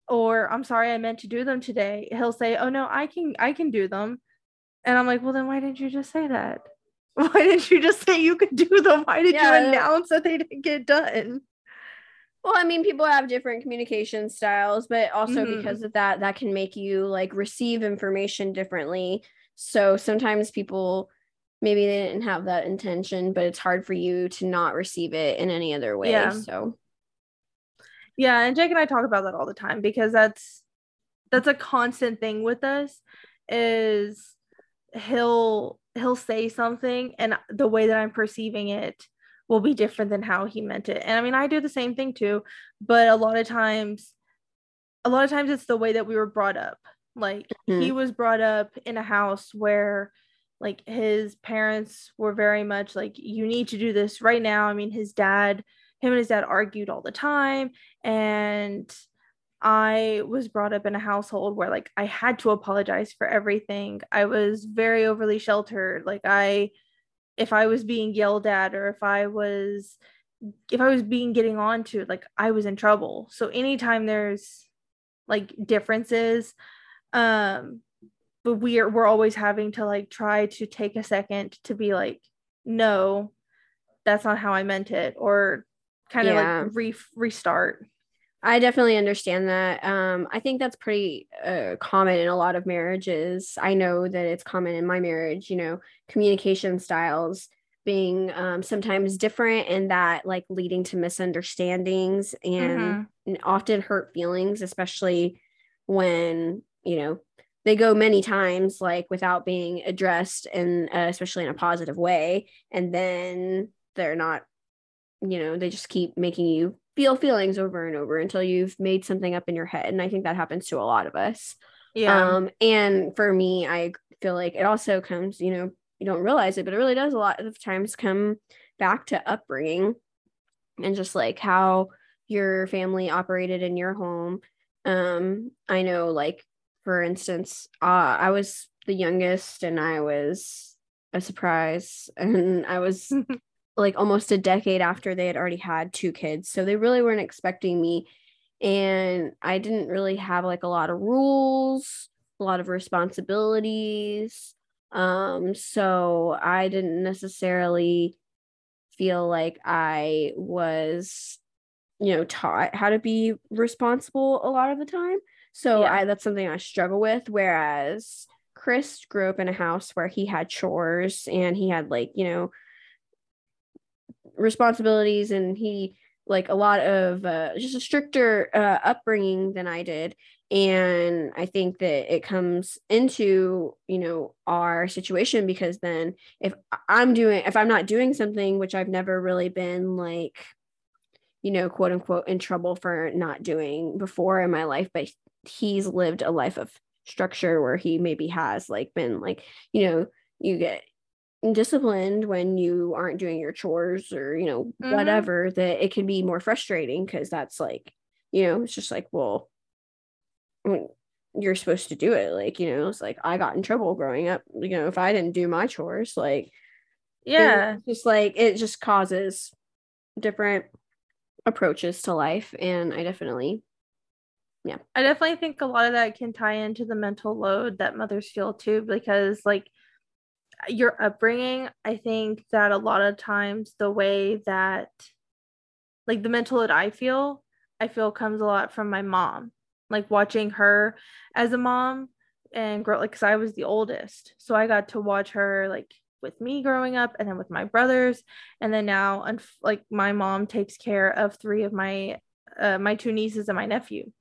or I'm sorry I meant to do them today. He'll say, "Oh no, I can I can do them." And I'm like, "Well, then why didn't you just say that? Why didn't you just say you could do them? Why did yeah, you announce that they didn't get done?" Well, I mean, people have different communication styles, but also mm-hmm. because of that, that can make you like receive information differently. So sometimes people maybe they didn't have that intention, but it's hard for you to not receive it in any other way. Yeah. So yeah, and Jake and I talk about that all the time because that's that's a constant thing with us is he'll he'll say something and the way that I'm perceiving it will be different than how he meant it. And I mean, I do the same thing too, but a lot of times a lot of times it's the way that we were brought up. Like mm-hmm. he was brought up in a house where like his parents were very much like you need to do this right now. I mean his dad him and his dad argued all the time and i was brought up in a household where like i had to apologize for everything. I was very overly sheltered. Like i if i was being yelled at or if i was if I was being getting on to like I was in trouble. So anytime there's like differences, um, but we're we're always having to like try to take a second to be like, no, that's not how I meant it, or kind of yeah. like re- restart. I definitely understand that. Um, I think that's pretty uh, common in a lot of marriages. I know that it's common in my marriage, you know, communication styles being um, sometimes different and that like leading to misunderstandings and, mm-hmm. and often hurt feelings, especially when, you know, they go many times like without being addressed and uh, especially in a positive way. And then they're not, you know, they just keep making you feel feelings over and over until you've made something up in your head. And I think that happens to a lot of us. Yeah. Um, and for me, I feel like it also comes, you know, you don't realize it, but it really does a lot of times come back to upbringing and just like how your family operated in your home. Um, I know, like, for instance, uh, I was the youngest and I was a surprise, and I was like almost a decade after they had already had two kids. So they really weren't expecting me. And I didn't really have like a lot of rules, a lot of responsibilities. Um, so I didn't necessarily feel like I was, you know, taught how to be responsible a lot of the time. So yeah. I that's something I struggle with. Whereas Chris grew up in a house where he had chores and he had like, you know, responsibilities and he like a lot of uh, just a stricter uh, upbringing than I did and i think that it comes into you know our situation because then if i'm doing if i'm not doing something which i've never really been like you know quote unquote in trouble for not doing before in my life but he's lived a life of structure where he maybe has like been like you know you get disciplined when you aren't doing your chores or you know mm-hmm. whatever that it can be more frustrating because that's like you know it's just like well you're supposed to do it like you know it's like i got in trouble growing up you know if i didn't do my chores like yeah just like it just causes different approaches to life and i definitely yeah. I definitely think a lot of that can tie into the mental load that mothers feel too because like your upbringing i think that a lot of times the way that like the mental load i feel i feel comes a lot from my mom like watching her as a mom and grow like because I was the oldest. So I got to watch her like with me growing up and then with my brothers. And then now like my mom takes care of three of my uh, my two nieces and my nephew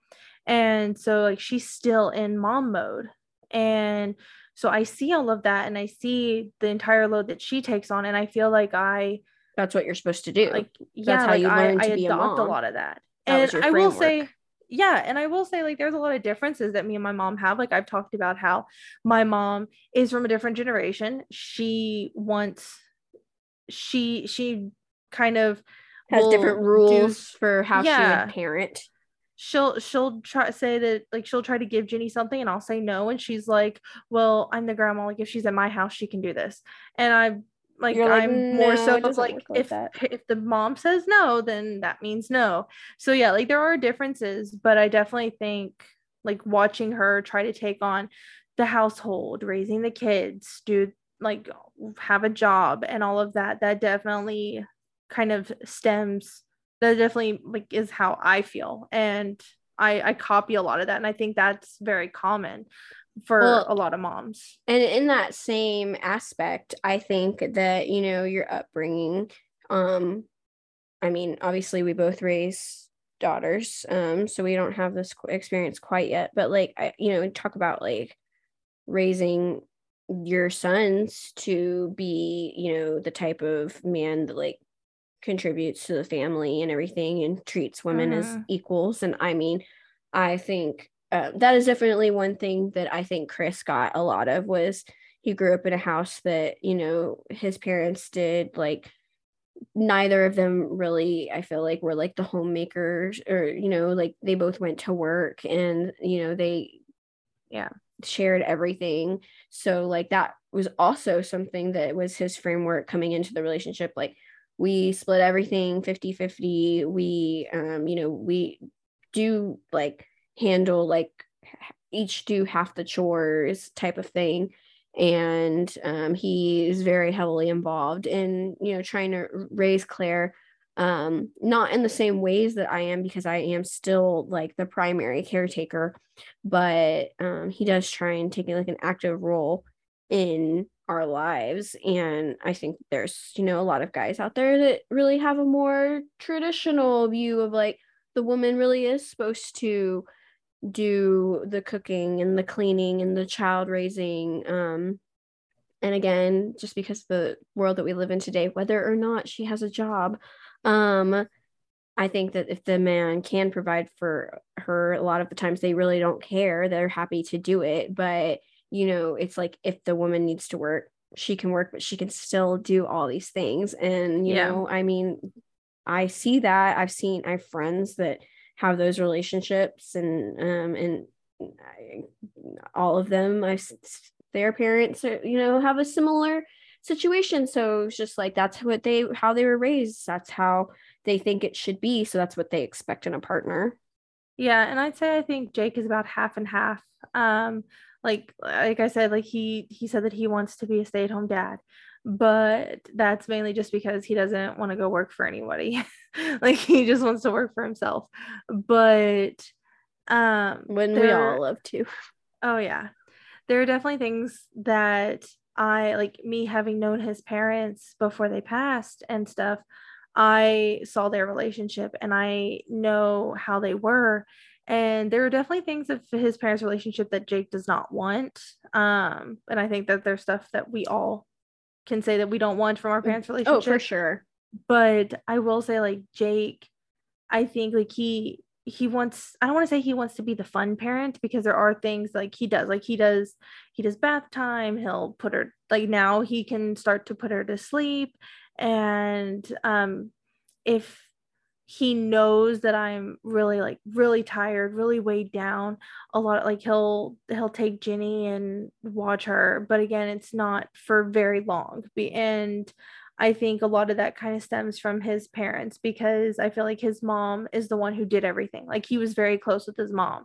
and so like she's still in mom mode. And so i see all of that and i see the entire load that she takes on. And i feel like i that's what you're supposed to do. Like yeah that's how like you learn I, to I be a, mom. a lot of that, that and i will say yeah and i will say like there's a lot of differences that me and my mom have. Like i've talked about how my mom is from a different generation. She wants she she kind of has different rules do, for how yeah. she would parent she'll she'll try say that like she'll try to give Ginny something and I'll say no and she's like well I'm the grandma like if she's at my house she can do this and I like, like I'm no, more so like, like if that. if the mom says no, then that means no. So yeah, like there are differences, but I definitely think like watching her try to take on the household, raising the kids, do like have a job and all of that, that definitely kind of stems that definitely like is how I feel. And I I copy a lot of that and I think that's very common for well, a lot of moms. And in that same aspect, I think that, you know, your upbringing, um, I mean, obviously we both raise daughters, um, so we don't have this experience quite yet, but like, I, you know, talk about like raising your sons to be, you know, the type of man that like contributes to the family and everything and treats women as mm-hmm. equals. And I mean, I think uh, that is definitely one thing that I think Chris got a lot of was he grew up in a house that you know his parents did like neither of them really I feel like were like the homemakers or you know like they both went to work and you know they yeah shared everything so like that was also something that was his framework coming into the relationship like we split everything 50 50 we um you know we do like handle like each do half the chores type of thing. And um, he is very heavily involved in you know trying to raise claire um, not in the same ways that i am because i am still like the primary caretaker but um, he does try and take like an active role in our lives and i think there's you know a lot of guys out there that really have a more traditional view of like the woman really is supposed to do the cooking and the cleaning and the child raising um and again just because the world that we live in today whether or not she has a job um i think that if the man can provide for her a lot of the times they really don't care they're happy to do it but you know it's like if the woman needs to work she can work but she can still do all these things. And you yeah. know i mean i see that. I've seen i have friends that have those relationships and um and I, all of them I their parents are, you know have a similar situation. So it's just like that's what they how they were raised. That's how they think it should be. So that's what they expect in a partner. Yeah. And i'd say i think jake is about half and half. Um like like i said like he he said that he wants to be a stay-at-home dad but that's mainly just because he doesn't want to go work for anybody. Like he just wants to work for himself. But um when we all love to. Oh yeah. There are definitely things that i like me having known his parents before they passed and stuff i saw their relationship and i know how they were and there are definitely things of his parents relationship that jake does not want um and i think that there's stuff that we all can say that we don't want from our parents' relationship. Oh, for sure. But I will say, like Jake, I think like he he wants i don't want to say he wants to be the fun parent because there are things like he does like he does he does bath time he'll put her like now he can start to put her to sleep and um if he knows that I'm really like really tired, really weighed down. A lot like he'll he'll take Ginny and watch her, but again, it's not for very long. And I think a lot of that kind of stems from his parents because I feel like his mom is the one who did everything. Like he was very close with his mom,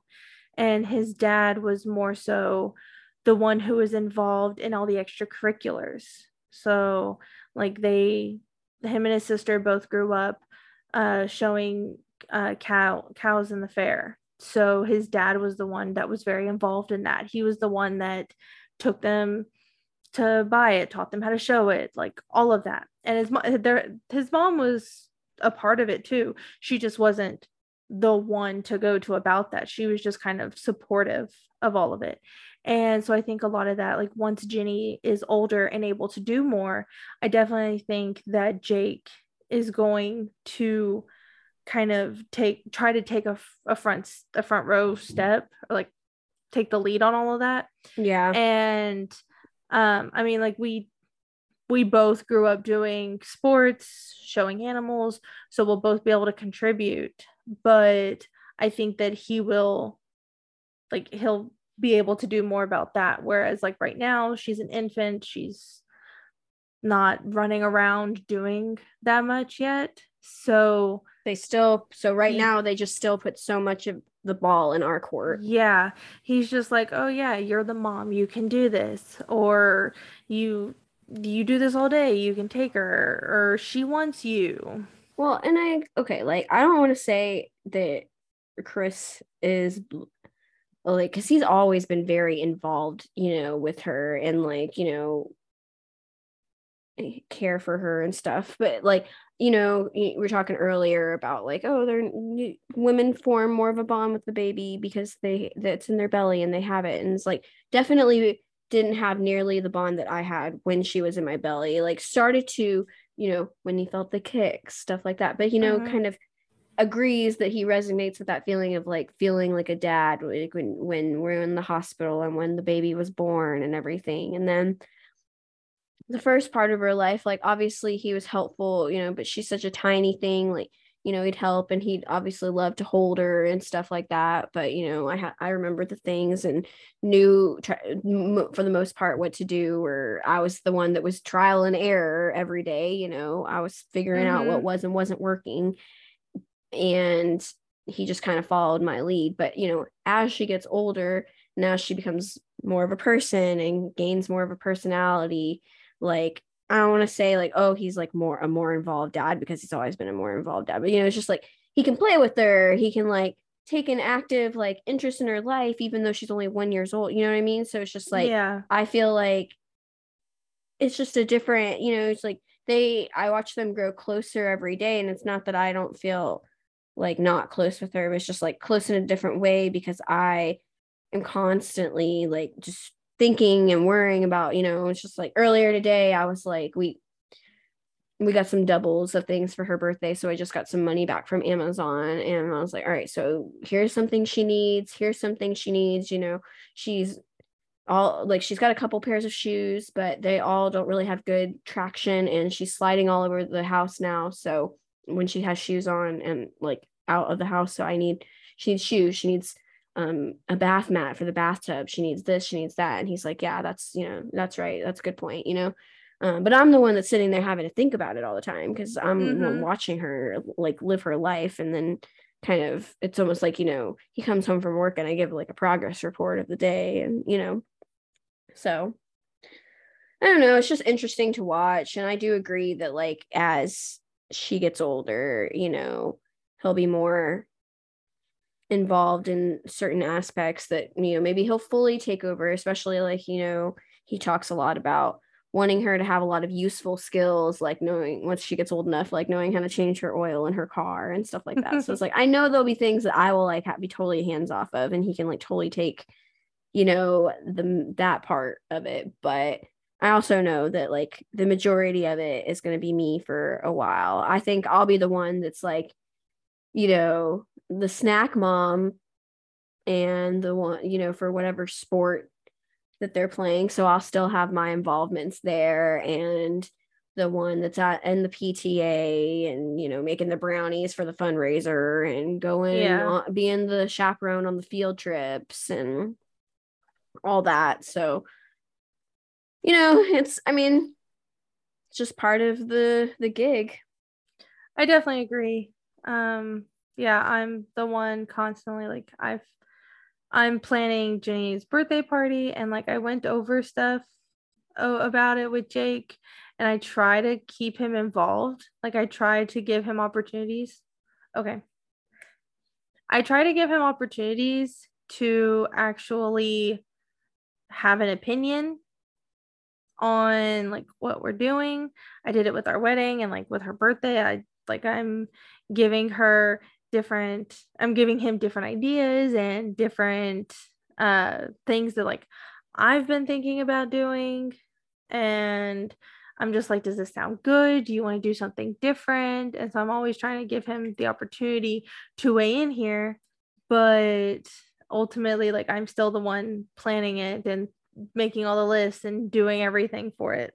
and his dad was more so the one who was involved in all the extracurriculars. So like they him and his sister both grew up uh, showing uh, cow cows in the fair. So his dad was the one that was very involved in that. He was the one that took them to buy it, taught them how to show it, like all of that. And his their his mom was a part of it too. She just wasn't the one to go to about that. She was just kind of supportive of all of it. And so I think a lot of that, like once Ginny is older and able to do more, I definitely think that Jake is going to kind of take try to take a, a front a front row step or like take the lead on all of that. Yeah. And um i mean like we we both grew up doing sports showing animals so we'll both be able to contribute. But i think that he will like he'll be able to do more about that. Whereas like right now she's an infant she's not running around doing that much yet. So they still so right he, now they just still put so much of the ball in our court. Yeah. He's just like, "Oh yeah, you're the mom. You can do this." Or you you do this all day. You can take her or she wants you. Well, and I okay, like I don't want to say that Chris is like cuz he's always been very involved, you know, with her and like, you know, care for her and stuff but like you know we were talking earlier about like oh they're women form more of a bond with the baby because they that's in their belly and they have it and it's like definitely didn't have nearly the bond that i had when she was in my belly like started to you know when he felt the kicks stuff like that but you know mm-hmm. kind of agrees that he resonates with that feeling of like feeling like a dad like when when we're in the hospital and when the baby was born and everything and then the first part of her life like obviously he was helpful you know but she's such a tiny thing like you know he'd help and he'd obviously love to hold her and stuff like that but you know i ha- i remember the things and knew try- m- for the most part what to do or i was the one that was trial and error every day you know i was figuring mm-hmm. out what mm-hmm. was and wasn't working and he just kind of followed my lead but you know as she gets older now she becomes more of a person and gains more of a personality like I don't want to say like, oh, he's like more a more involved dad because he's always been a more involved dad. But you know, it's just like he can play with her. He can like take an active like interest in her life, even though she's only one years old. You know what I mean? So it's just like yeah, I feel like it's just a different, you know, it's like they I watch them grow closer every day. And it's not that I don't feel like not close with her, but it's just like close in a different way because I am constantly like just thinking and worrying about, you know, it's just like earlier today, I was like, we we got some doubles of things for her birthday. So I just got some money back from Amazon. And I was like, all right, so here's something she needs. Here's something she needs. You know, she's all like, she's got a couple pairs of shoes, but they all don't really have good traction. And she's sliding all over the house now. So when she has shoes on and like out of the house, so I need, she needs shoes. She needs um a bath mat for the bathtub. She needs this she needs that. And he's like yeah that's you know that's right. That's a good point you know? Um, but i'm the one that's sitting there having to think about it all the time because i'm mm-hmm. watching her like live her life. And then kind of it's almost like you know he comes home from work and i give like a progress report of the day and you know? So i don't know. It's just interesting to watch. And i do agree that like as she gets older you know he'll be more involved in certain aspects that you know maybe he'll fully take over especially like you know he talks a lot about wanting her to have a lot of useful skills like knowing once she gets old enough like knowing how to change her oil in her car and stuff like that. So it's like i know there'll be things that i will like have, be totally hands off of and he can like totally take you know the that part of it. But i also know that like the majority of it is going to be me for a while. I think i'll be the one that's like you know the snack mom and the one you know for whatever sport that they're playing. So i'll still have my involvements there and the one that's at in the pta and you know making the brownies for the fundraiser and going yeah. on, being the chaperone on the field trips and all that. So you know it's i mean it's just part of the the gig. I definitely agree. Um yeah i'm the one constantly like i've i'm planning jenny's birthday party and like i went over stuff oh, about it with jake and i try to keep him involved. Like i try to give him opportunities. Okay. I try to give him opportunities to actually have an opinion on like what we're doing. I did it with our wedding and like with her birthday i like i'm giving her different i'm giving him different ideas and different uh things that like i've been thinking about doing. And i'm just like does this sound good? Do you want to do something different? And so i'm always trying to give him the opportunity to weigh in here. But ultimately like i'm still the one planning it and making all the lists and doing everything for it.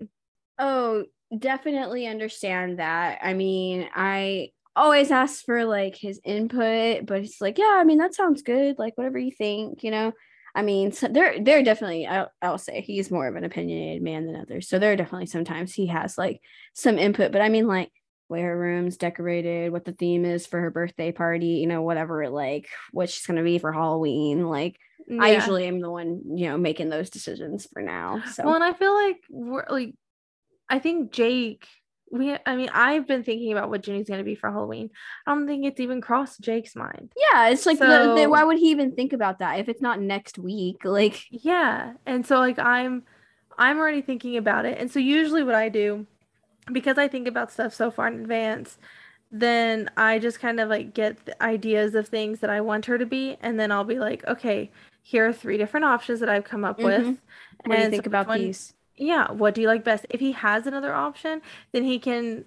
Oh definitely understand that. I mean i always asks for like his input, but he's like, yeah, I mean, that sounds good. Like, whatever you think, you know. I mean, so they're they're definitely. I'll, I'll say he's more of an opinionated man than others. So there are definitely sometimes he has like some input, but I mean, like where her room's decorated, what the theme is for her birthday party, you know, whatever like what she's gonna be for Halloween. Like yeah. I usually am the one, you know, making those decisions for now. So well, and I feel like we're like I think Jake we I mean I've been thinking about what Jenny's gonna be for Halloween. I don't think it's even crossed Jake's mind. Yeah, it's like so, the, the, why would he even think about that if it's not next week? Like yeah, and so like I'm I'm already thinking about it, and so usually what I do because I think about stuff so far in advance, then I just kind of like get ideas of things that I want her to be, and then I'll be like, okay, here are three different options that I've come up mm-hmm. with. What do you think so about one, these? Yeah, what do you like best? If he has another option, then he can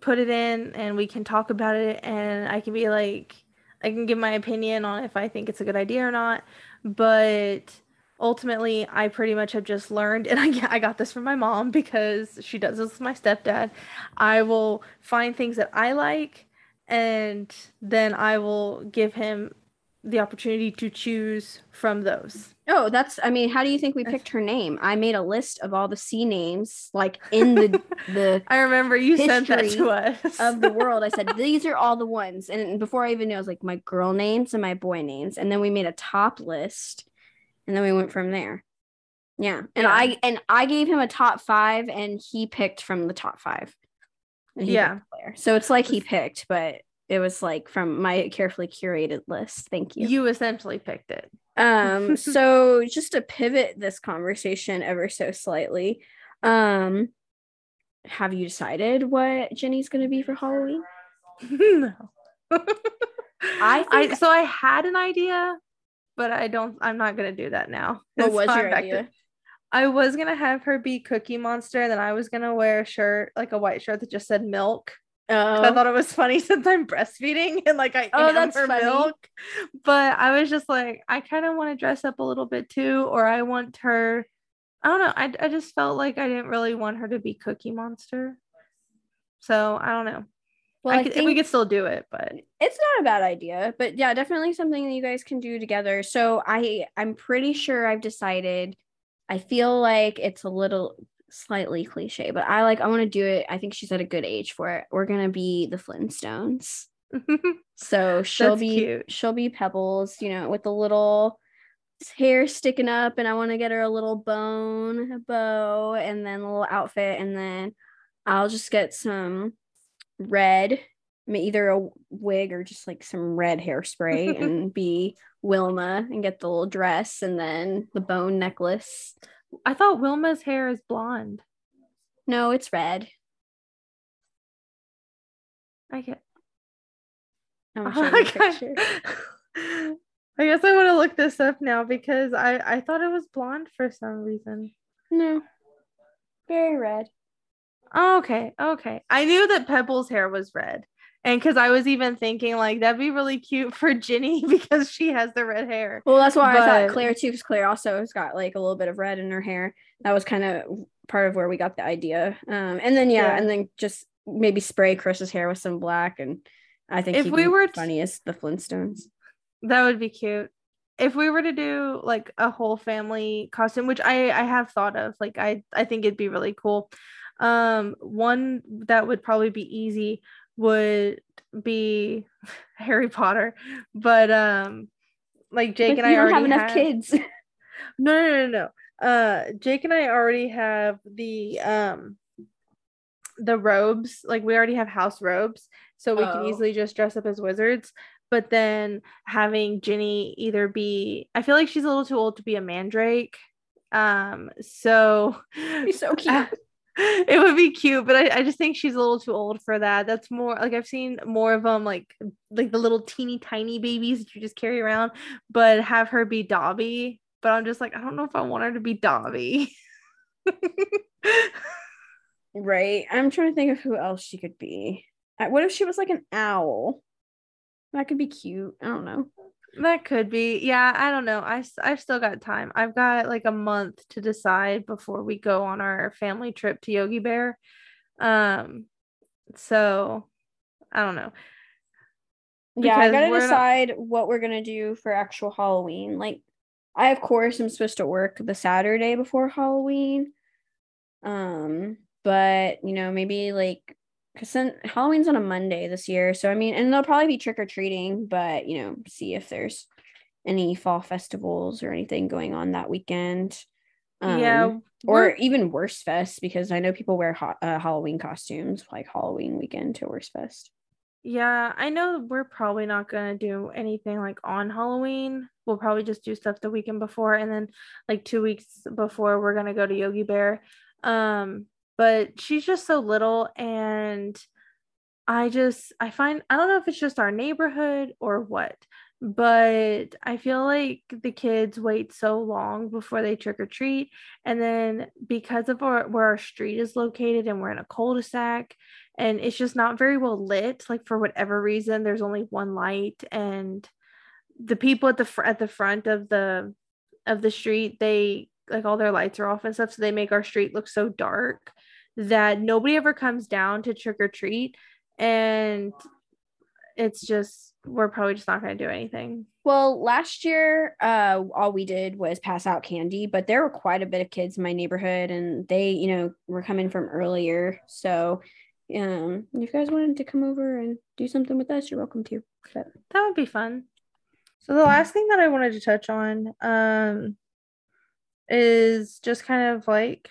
put it in and we can talk about it and I can be like I can give my opinion on if I think it's a good idea or not. But ultimately, I pretty much have just learned, and I, I got this from my mom because she does this with my stepdad. I will find things that I like and then I will give him the opportunity to choose from those. Oh, that's I mean, how do you think we picked her name? I made a list of all the sea names like in the the I remember you sent that to us of the world. I said these are all the ones. And before I even knew, I was like my girl names and my boy names. And then we made a top list and then we went from there. Yeah. And yeah. I and I gave him a top five and he picked from the top five. Yeah. So it's like he picked, but it was like from my carefully curated list. Thank you. You essentially picked it. Um, so just to pivot this conversation ever so slightly, um, have you decided what Jenny's gonna be for Halloween? no. I, think- I so I had an idea, but I don't I'm not gonna do that now. What was your idea? To, I was gonna have her be Cookie Monster, and then I was gonna wear a shirt, like a white shirt that just said milk. Oh. I thought it was funny since I'm breastfeeding and like I oh, that's her funny. milk. But I was just like, I kind of want to dress up a little bit too, or I want her. I don't know. I, I just felt like I didn't really want her to be Cookie Monster. So I don't know. Well, I, I could, we could still do it, but it's not a bad idea. But yeah, definitely something that you guys can do together. So I I'm pretty sure I've decided I feel like it's a little slightly cliche, but I like I want to do it. I think she's at a good age for it. We're gonna be the Flintstones. so she'll That's be cute. she'll be Pebbles, you know, with the little hair sticking up, and I want to get her a little bone a bow, and then a little outfit, and then I'll just get some red, either a wig or just like some red hairspray, and be Wilma and get the little dress and then the bone necklace. I thought Wilma's hair is blonde. No, it's red. I get. I'm I guess I want to look this up now because I I thought it was blonde for some reason. No. Very red. Oh, okay. Okay. I knew that Pebbles' hair was red. And because I was even thinking like that'd be really cute for Ginny because she has the red hair. Well, that's why but... I thought Claire too, because Claire also has got like a little bit of red in her hair. That was kind of part of where we got the idea. Um, and then yeah, yeah, and then just maybe spray Chris's hair with some black, and I think if we were funny as the Flintstones. That would be cute. If we were to do like a whole family costume, which I I have thought of, like I I think it'd be really cool. Um, one that would probably be easy would be Harry Potter, but um, like Jake but and I already have enough have... kids. no, no, no, no. Uh, Jake and I already have the um the robes. Like we already have house robes, so we oh. can easily just dress up as wizards. But then having Ginny either be, I feel like she's a little too old to be a mandrake. Um, so he's so cute. it would be cute, but I, I just think she's a little too old for that. That's more like I've seen more of them like like the little teeny tiny babies that you just carry around, but have her be Dobby. But I'm just like, I don't know if I want her to be Dobby. right. I'm trying to think of who else she could be. What if she was like an owl? That could be cute. I don't know. That could be. Yeah, I don't know. I I've still got time. I've got like a month to decide before we go on our family trip to Yogi Bear. Um so I don't know. Yeah, I got to decide not... what we're going to do for actual Halloween. Like I of course am supposed to work the Saturday before Halloween. Um but you know, maybe like because then Halloween's on a Monday this year. So I mean, and there'll probably be trick or treating, but you know, see if there's any fall festivals or anything going on that weekend. Um, yeah, or even Wurstfest because I know people wear ha- uh, Halloween costumes like Halloween weekend to Wurstfest. Yeah, I know we're probably not gonna do anything like on Halloween. We'll probably just do stuff the weekend before, and then like two weeks before we're gonna go to Yogi Bear. Um, but she's just so little and I just I find I don't know if it's just our neighborhood or what, but I feel like the kids wait so long before they trick or treat. And then because of our, where our street is located and we're in a cul-de-sac and it's just not very well lit, like for whatever reason, there's only one light and the people at the fr- at the front of the of the street, they like all their lights are off and stuff. So they make our street look so dark that nobody ever comes down to trick or treat. And it's just we're probably just not going to do anything. Well, last year, uh, all we did was pass out candy, but there were quite a bit of kids in my neighborhood, and they, you know, were coming from earlier. So, um, if you guys wanted to come over and do something with us, you're welcome to. But that would be fun. So the last thing that I wanted to touch on, um, is just kind of like,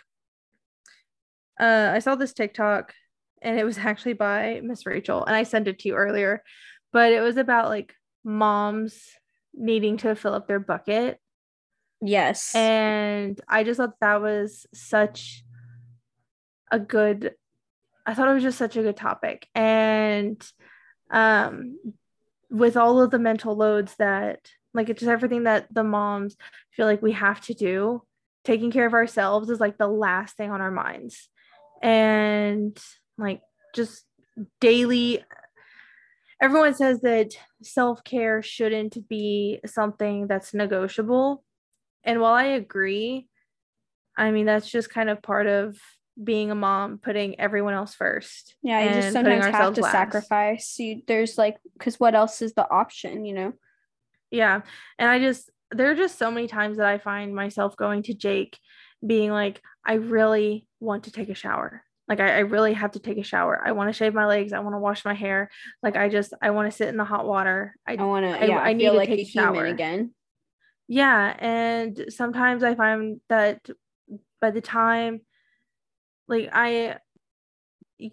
uh, I saw this TikTok and it was actually by Miss Rachel, and I sent it to you earlier, but it was about like moms needing to fill up their bucket. Yes. And I just thought that was such a good I thought it was just such a good topic. And um with all of the mental loads that like it's just everything that the moms feel like we have to do, taking care of ourselves is like the last thing on our minds. And like just daily everyone says that self-care shouldn't be something that's negotiable. And while i agree i mean that's just kind of part of being a mom putting everyone else first yeah you just sometimes have to last. sacrifice. You there's like because what else is the option you know? Yeah. And i just there are just so many times that i find myself going to jake being like i really want to take a shower like I, I really have to take a shower. I want to shave my legs. I want to wash my hair. Like I just I want to sit in the hot water. I, I want to. Yeah, I, I need to like take a shower again. Yeah, and sometimes I find that by the time, like I,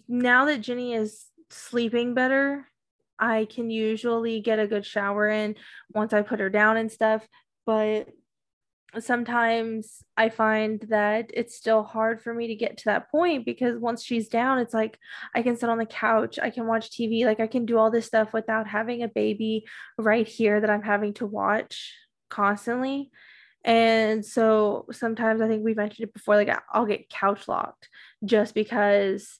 now that Jenny is sleeping better, I can usually get a good shower in once I put her down and stuff. But sometimes I find that it's still hard for me to get to that point because once she's down, it's like I can sit on the couch, I can watch TV, like I can do all this stuff without having a baby right here that I'm having to watch constantly. And so sometimes I think we mentioned it before, like I'll get couch locked just because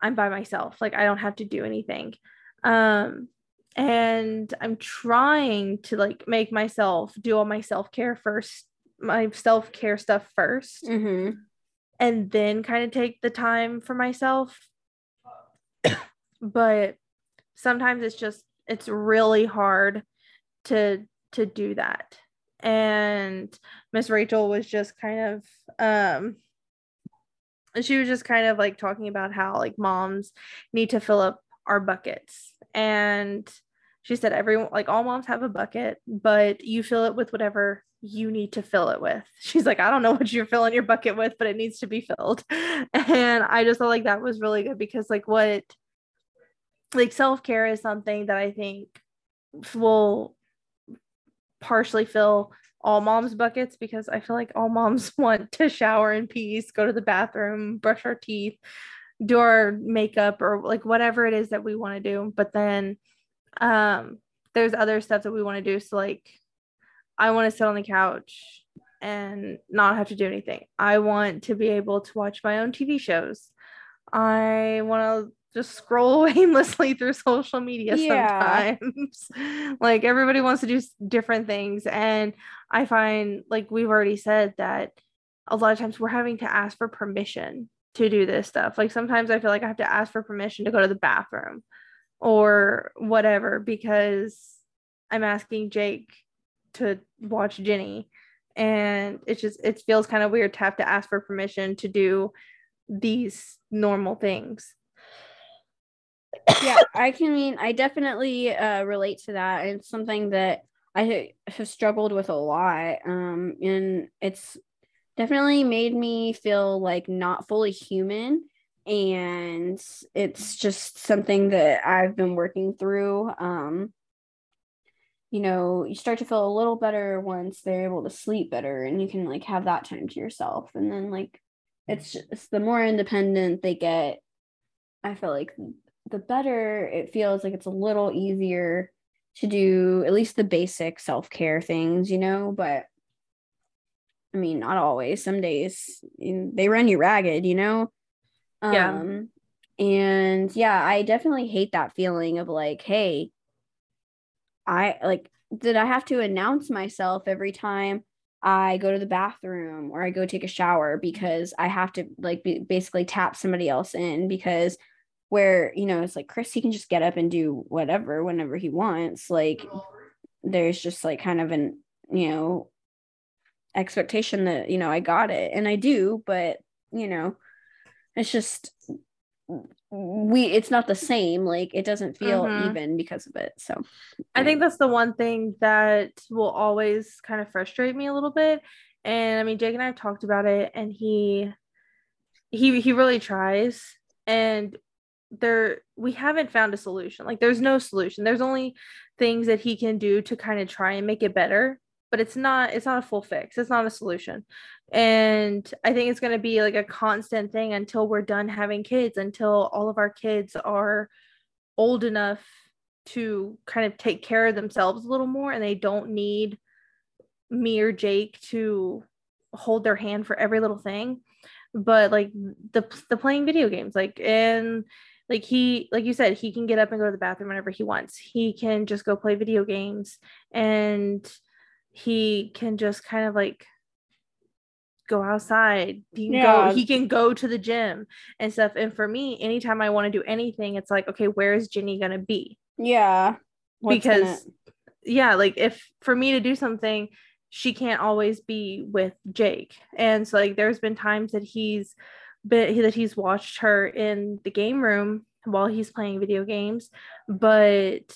I'm by myself, like I don't have to do anything. Um, and I'm trying to like make myself do all my self care first my self care stuff 1st mm-hmm. and then kind of take the time for myself. but sometimes it's just it's really hard to to do that. And Miss Rachel was just kind of um she was just kind of like talking about how like moms need to fill up our buckets and she said everyone like all moms have a bucket but you fill it with whatever you need to fill it with. She's like, I don't know what you're filling your bucket with, but it needs to be filled. And I just felt like that was really good because, like, what like self care is something that I think will partially fill all moms' buckets because I feel like all moms want to shower in peace, go to the bathroom, brush our teeth, do our makeup, or like whatever it is that we want to do. But then um there's other stuff that we want to do. So like I want to sit on the couch and not have to do anything. I want to be able to watch my own TV shows. I want to just scroll aimlessly through social media yeah. sometimes. like everybody wants to do different things. And I find, like we've already said, that a lot of times we're having to ask for permission to do this stuff. Like sometimes I feel like I have to ask for permission to go to the bathroom or whatever because I'm asking Jake to watch Jenny. And it's just it feels kind of weird to have to ask for permission to do these normal things. yeah, I can mean I definitely uh, relate to that. And it's something that I have struggled with a lot. Um, and it's definitely made me feel like not fully human. And it's just something that I've been working through. Um, you know, you start to feel a little better once they're able to sleep better and you can like have that time to yourself. And then like it's just the more independent they get, I feel like the better it feels like it's a little easier to do at least the basic self-care things, you know, but I mean, not always. Some days they run you ragged, you know? Yeah. Um, and yeah, I definitely hate that feeling of like, hey, I like did I have to announce myself every time I go to the bathroom or I go take a shower because I have to like be, basically tap somebody else in because where you know it's like chris he can just get up and do whatever whenever he wants like there's just like kind of an you know expectation that you know i got it and i do but you know it's just we it's not the same like it doesn't feel mm-hmm. even because of it so i think that's the one thing that will always kind of frustrate me a little bit and i mean jake and i have talked about it and he he he really tries and there we haven't found a solution like there's no solution there's only things that he can do to kind of try and make it better but it's not it's not a full fix it's not a solution and i think it's going to be like a constant thing until we're done having kids until all of our kids are old enough to kind of take care of themselves a little more and they don't need me or jake to hold their hand for every little thing. But like the the playing video games like and like he like you said he can get up and go to the bathroom whenever he wants. He can just go play video games and he can just kind of like go outside he can yeah. go he can go to the gym and stuff. And for me anytime i want to do anything it's like okay where is ginny gonna be? Yeah What's because yeah like if for me to do something she can't always be with jake. And so like there's been times that he's been that he's watched her in the game room while he's playing video games but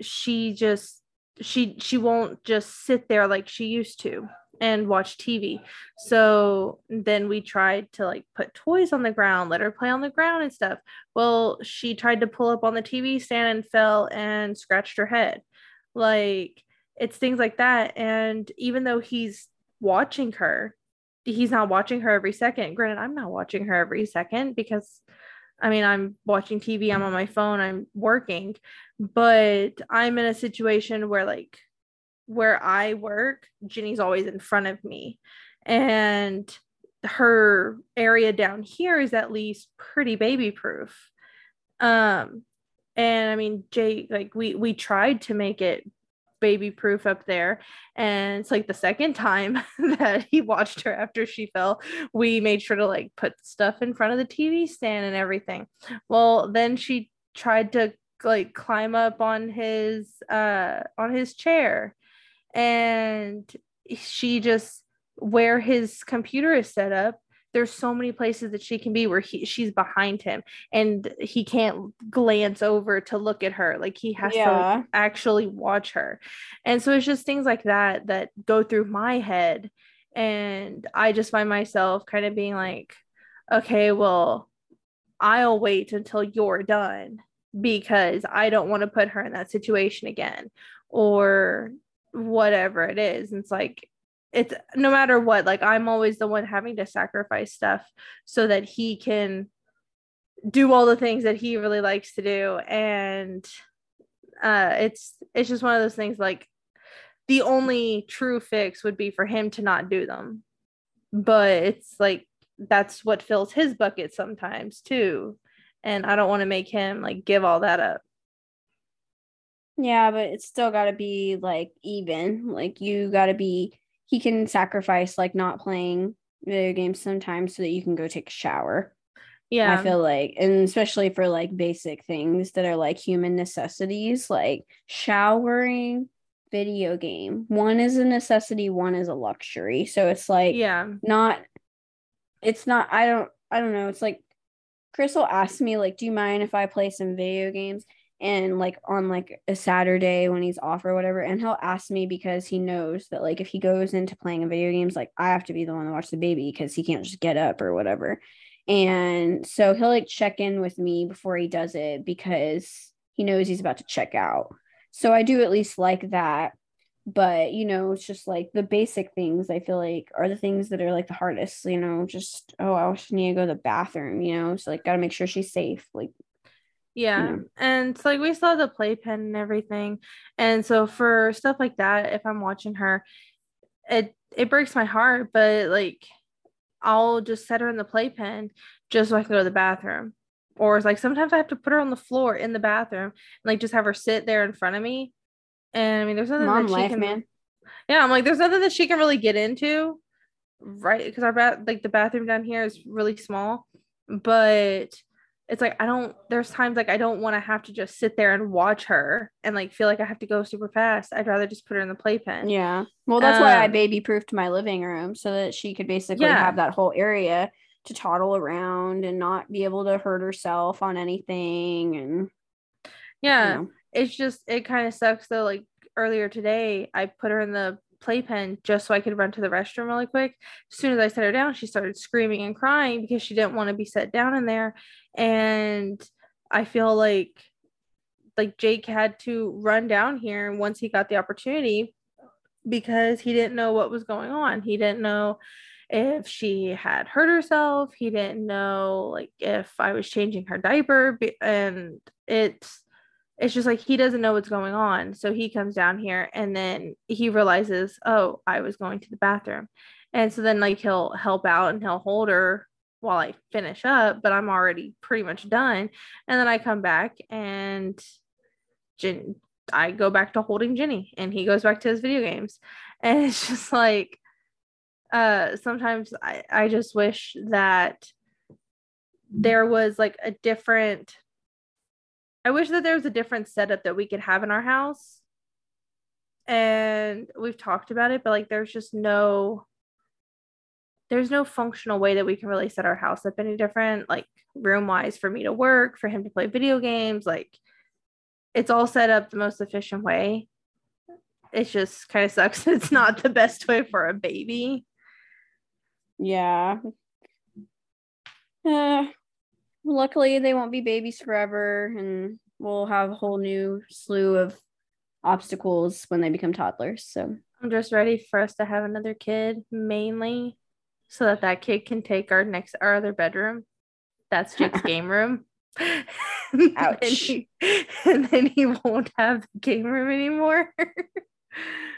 she just she she won't just sit there like she used to and watch TV. So then we tried to like put toys on the ground, let her play on the ground and stuff. Well, she tried to pull up on the TV stand and fell and scratched her head. Like it's things like that. And even though he's watching her, he's not watching her every second. Granted, I'm not watching her every second because I mean, I'm watching TV, I'm on my phone, I'm working, but I'm in a situation where like where I work, Ginny's always in front of me. And her area down here is at least pretty baby proof. Um, and I mean, Jake, like we we tried to make it baby proof up there. And it's like the second time that he watched her after she fell, we made sure to like put stuff in front of the TV stand and everything. Well, then she tried to like climb up on his uh on his chair and she just where his computer is set up there's so many places that she can be where he she's behind him and he can't glance over to look at her. Like he has yeah. to like, actually watch her. And so it's just things like that that go through my head. And i just find myself kind of being like okay well i'll wait until you're done because i don't want to put her in that situation again. Or whatever it is. And it's like, it's no matter what, like I'm always the one having to sacrifice stuff so that he can do all the things that he really likes to do. And uh it's it's just one of those things like the only true fix would be for him to not do them. But it's like that's what fills his bucket sometimes too. And I don't want to make him like give all that up. Yeah, but it's still got to be like even. Like you got to be he can sacrifice like not playing video games sometimes so that you can go take a shower. Yeah. I feel like and especially for like basic things that are like human necessities like showering, video game. One is a necessity, one is a luxury. So it's like yeah. not it's not I don't I don't know. It's like Crystal asked me like do you mind if I play some video games? And like on like a Saturday when he's off or whatever. And he'll ask me because he knows that like if he goes into playing video games, like I have to be the one to watch the baby because he can't just get up or whatever. And so he'll like check in with me before he does it because he knows he's about to check out. So I do at least like that. But you know, it's just like the basic things I feel like are the things that are like the hardest, you know, just oh, I need to go to the bathroom, you know, so like gotta make sure she's safe. Like yeah. And so like we saw the playpen and everything. And so for stuff like that, if I'm watching her, it it breaks my heart, but like I'll just set her in the playpen just so I can go to the bathroom. Or it's like sometimes I have to put her on the floor in the bathroom and like just have her sit there in front of me. And I mean there's nothing Mom that she life, can man. Yeah, I'm like there's nothing that she can really get into. Right. Because our bath like the bathroom down here is really small. But it's like I don't there's times like I don't want to have to just sit there and watch her and like feel like I have to go super fast. I'd rather just put her in the playpen. Yeah. Well, that's um, why I um, baby proofed my living room so that she could basically yeah. have that whole area to toddle around and not be able to hurt herself on anything and yeah. You know. It's just it kind of sucks though like earlier today I put her in the playpen just so I could run to the restroom really quick. As soon as I set her down, she started screaming and crying because she didn't want to be set down in there. And I feel like like Jake had to run down here once he got the opportunity because he didn't know what was going on. He didn't know if she had hurt herself. He didn't know like if I was changing her diaper and it's it's just like he doesn't know what's going on. So he comes down here and then he realizes, oh, I was going to the bathroom. And so then like he'll help out and he'll hold her while I finish up, but I'm already pretty much done. And then I come back and Jen, I go back to holding Jenny and he goes back to his video games. And it's just like uh sometimes I, I just wish that there was like a different I wish that there was a different setup that we could have in our house. And we've talked about it, but like there's just no there's no functional way that we can really set our house up any different, like room wise for me to work, for him to play video games. Like it's all set up the most efficient way. It just kind of sucks. It's not the best way for a baby. Yeah. Uh, luckily they won't be babies forever and we'll have a whole new slew of obstacles when they become toddlers so. I'm just ready for us to have another kid mainly so that that kid can take our next our other bedroom. That's jake's game room. Ouch. and, he, and then he won't have the game room anymore.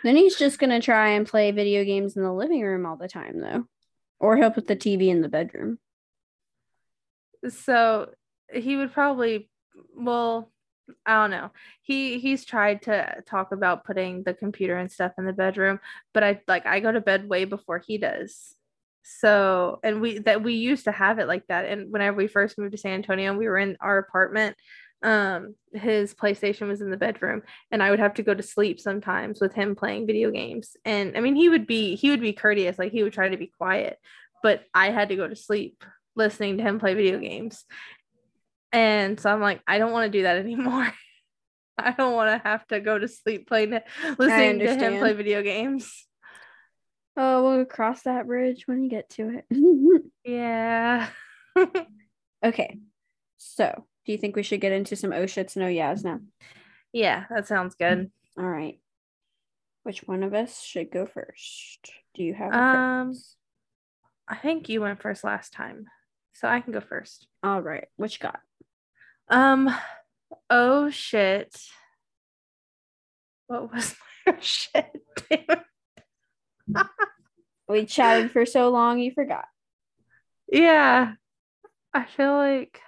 Then he's just gonna try and play video games in the living room all the time though. Or he'll put the tv in the bedroom so he would probably well I don't know. He he's tried to talk about putting the computer and stuff in the bedroom, but I like I go to bed way before he does. So, and we that we used to have it like that. And whenever we first moved to San Antonio, we were in our apartment. Um, his PlayStation was in the bedroom, and I would have to go to sleep sometimes with him playing video games. And I mean, he would be he would be courteous, like he would try to be quiet, but I had to go to sleep listening to him play video games. And so I'm like, I don't want to do that anymore. I don't want to have to go to sleep playing listening to him play video games. Oh, we'll cross that bridge when we get to it. yeah. okay. So, do you think we should get into some oh shits and oh yeahs now? Yeah, that sounds good. All right. Which one of us should go first? Do you have um I think you went first last time. So I can go first. All right. What you got? Um, oh shit. What was my shit? we chatted for so long you forgot. Yeah. I feel like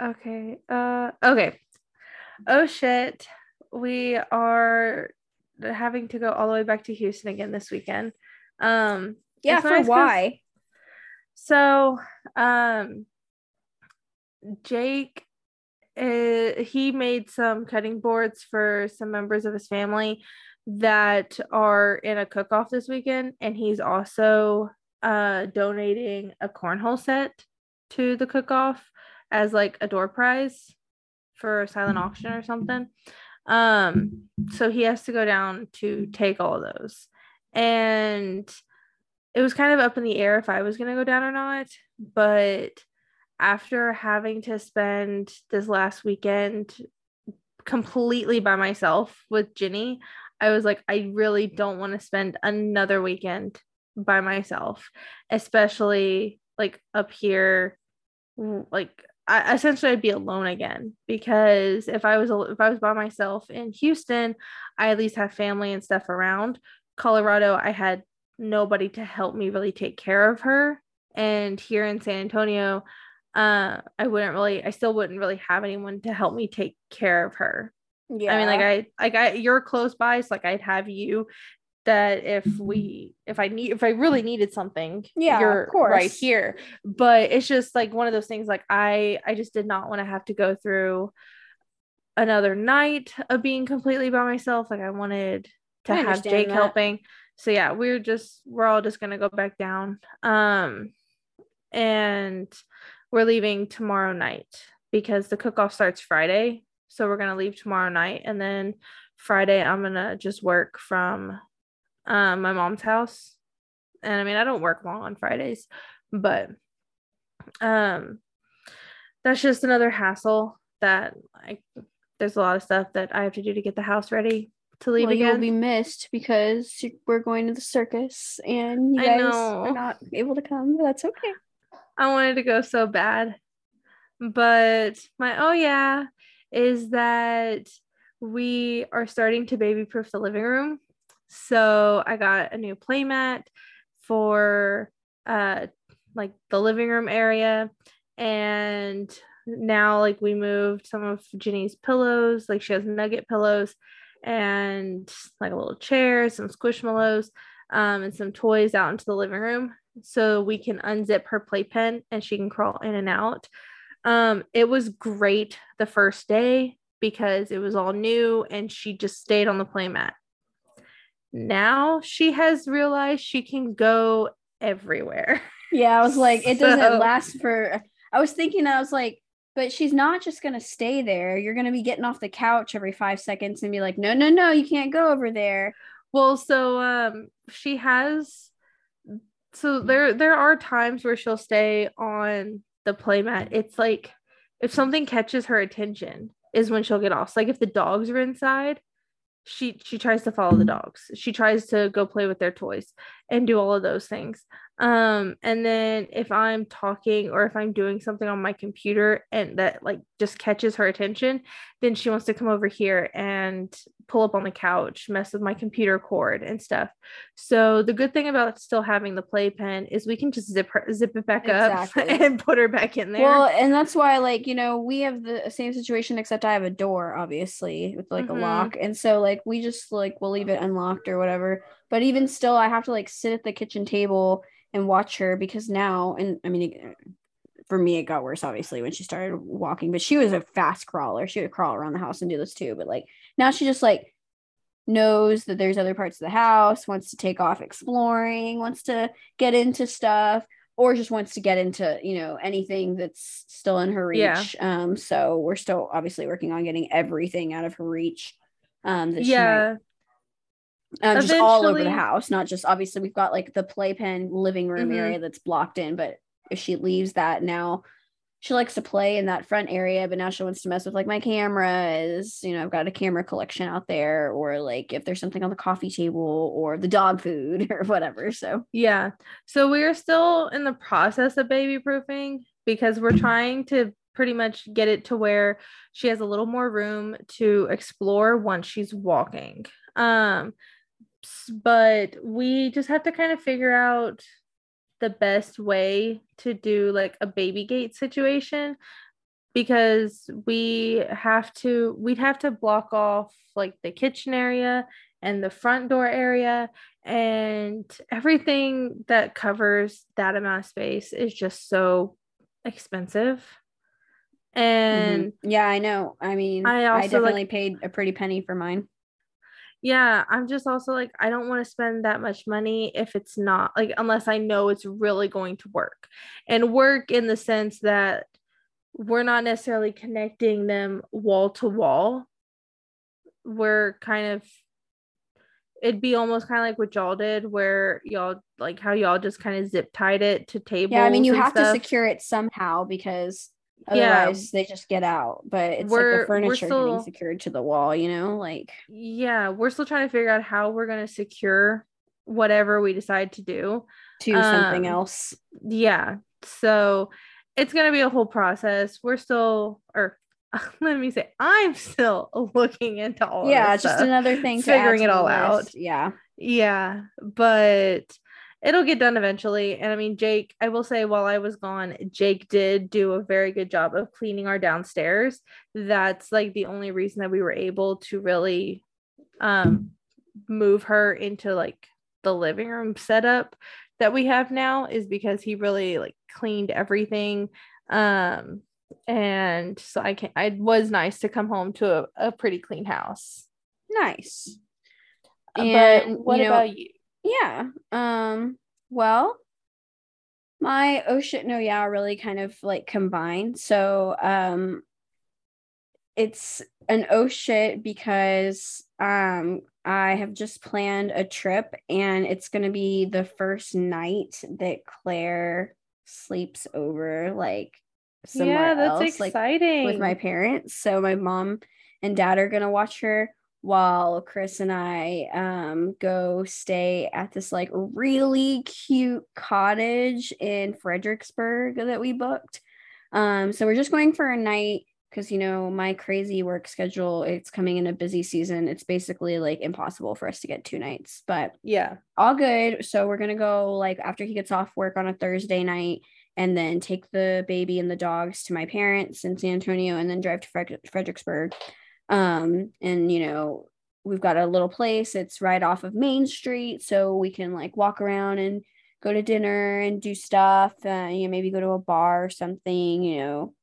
Okay. Uh okay. Oh shit. We are having to go all the way back to Houston again this weekend. Um yeah, for nice why? So, um, Jake, uh, he made some cutting boards for some members of his family that are in a cook off this weekend, and he's also uh donating a cornhole set to the cook off as like a door prize for a silent auction or something. Um, so he has to go down to take all of those. And it was kind of up in the air if I was going to go down or not. But after having to spend this last weekend completely by myself with Ginny, I was like, I really don't want to spend another weekend by myself, especially like up here. Like, I essentially I'd be alone again because if I was if I was by myself in Houston, I at least have family and stuff around. Colorado, I had nobody to help me really take care of her. And here in San Antonio, uh, I wouldn't really, I still wouldn't really have anyone to help me take care of her. Yeah. I mean, like I, like I, you're close by, so like I'd have you that if we if I need if I really needed something, Yeah, you're of course. right here. But it's just like one of those things like I I just did not want to have to go through another night of being completely by myself. Like I wanted to I have Jake that. helping. So yeah, we're just we're all just gonna go back down. Um and we're leaving tomorrow night because the cook-off starts Friday. So we're gonna leave tomorrow night and then Friday I'm gonna just work from um my mom's house. And I mean I don't work long on Fridays, but um that's just another hassle that I there's a lot of stuff that I have to do to get the house ready to leave well, again. you'll be missed because we're going to the circus and you guys are not able to come. But that's okay. I wanted to go so bad. But my oh yeah is that we are starting to baby proof the living room. So I got a new playmat for uh like the living room area and now like we moved some of Jenny's pillows like she has nugget pillows and like a little chair some squishmallows um, and some toys out into the living room so we can unzip her playpen and she can crawl in and out um, it was great the first day because it was all new and she just stayed on the playmat now she has realized she can go everywhere Yeah, I was like, it doesn't So- last for. I was thinking, I was like, but she's not just gonna stay there. You're gonna be getting off the couch every five seconds and be like, no, no, no, you can't go over there. Well, so um she has so there there are times where she'll stay on the playmat. It's like if something catches her attention is when she'll get off. So like if the dogs are inside, she she tries to follow the dogs. She tries to go play with their toys and do all of those things. Um and then if I'm talking or if I'm doing something on my computer and that like just catches her attention, then she wants to come over here and pull up on the couch, mess with my computer cord and stuff. So the good thing about still having the playpen is we can just zip her zip it back Exactly. up and put her back in there. Well, and that's why, like, you know, we have the same situation, except I have a door, obviously, with like Mhm. a lock. And so, like, we just like we'll leave it unlocked or whatever. But even still, I have to like sit at the kitchen table and watch her because now, and I mean, it, for me, it got worse, obviously, when she started walking, but she was a fast crawler. She would crawl around the house and do this too. But like, now she just like knows that there's other parts of the house, wants to take off exploring, wants to get into stuff or just wants to get into you know anything that's still in her reach Yeah. um so we're still obviously working on getting everything out of her reach um that yeah. she might, um, just all over the house not just obviously we've got like the playpen living room Mhm. area that's blocked in but if she leaves that now she likes to play in that front area but now she wants to mess with like my cameras you know i've got a camera collection out there or like if there's something on the coffee table or the dog food or whatever so Yeah. So we are still in the process of baby proofing because we're trying to pretty much get it to where she has a little more room to explore once she's walking. Um but we just have to kind of figure out the best way to do like a baby gate situation because we have to we'd have to block off like the kitchen area and the front door area and everything that covers that amount of space is just so expensive and Mhm. yeah, I know. I mean, I I, also, like- definitely paid a pretty penny for mine. Yeah i'm just also like i don't want to spend that much money if it's not like unless i know it's really going to work. And work in the sense that we're not necessarily connecting them wall to wall. We're kind of it'd be almost kind of like what y'all did where y'all like how y'all just kind of zip tied it to table Yeah, I mean, you have to secure it somehow because Yeah. they just get out. But it's We're- like the furniture still- getting secured to the wall, you know, like yeah we're still trying to figure out how we're going to secure whatever we decide to do to something Um, else. yeah so it's going to be a whole process we're still or let me say i'm still looking into all Yeah, just stuff. another thing to figuring it all list. out. Yeah. yeah but it'll get done eventually. And i mean jake i will say while i was gone jake did do a very good job of cleaning our downstairs. That's like the only reason that we were able to really um move her into like the living room setup that we have now is because he really like cleaned everything. Um and so i can it was nice to come home to a, a pretty clean house. Nice. Uh, but what you know, about you yeah um well my oh shit no yeah really kind of like combined so um it's an oh shit because um I have just planned a trip and it's going to be the first night that Claire sleeps over like somewhere yeah that's else like exciting with my parents. So my mom and dad are going to watch her while Chris and I um go stay at this like really cute cottage in Fredericksburg that we booked. Um so we're just going for a night because you know my crazy work schedule it's coming in a busy season. It's basically like impossible for us to get two nights but yeah. all good. So we're gonna go like after he gets off work on a thursday night and then take the baby and the dogs to my parents in san antonio and then drive to Fred- fredericksburg um and you know we've got a little place it's right off of main street so we can like walk around and go to dinner and do stuff uh, you know maybe go to a bar or something you know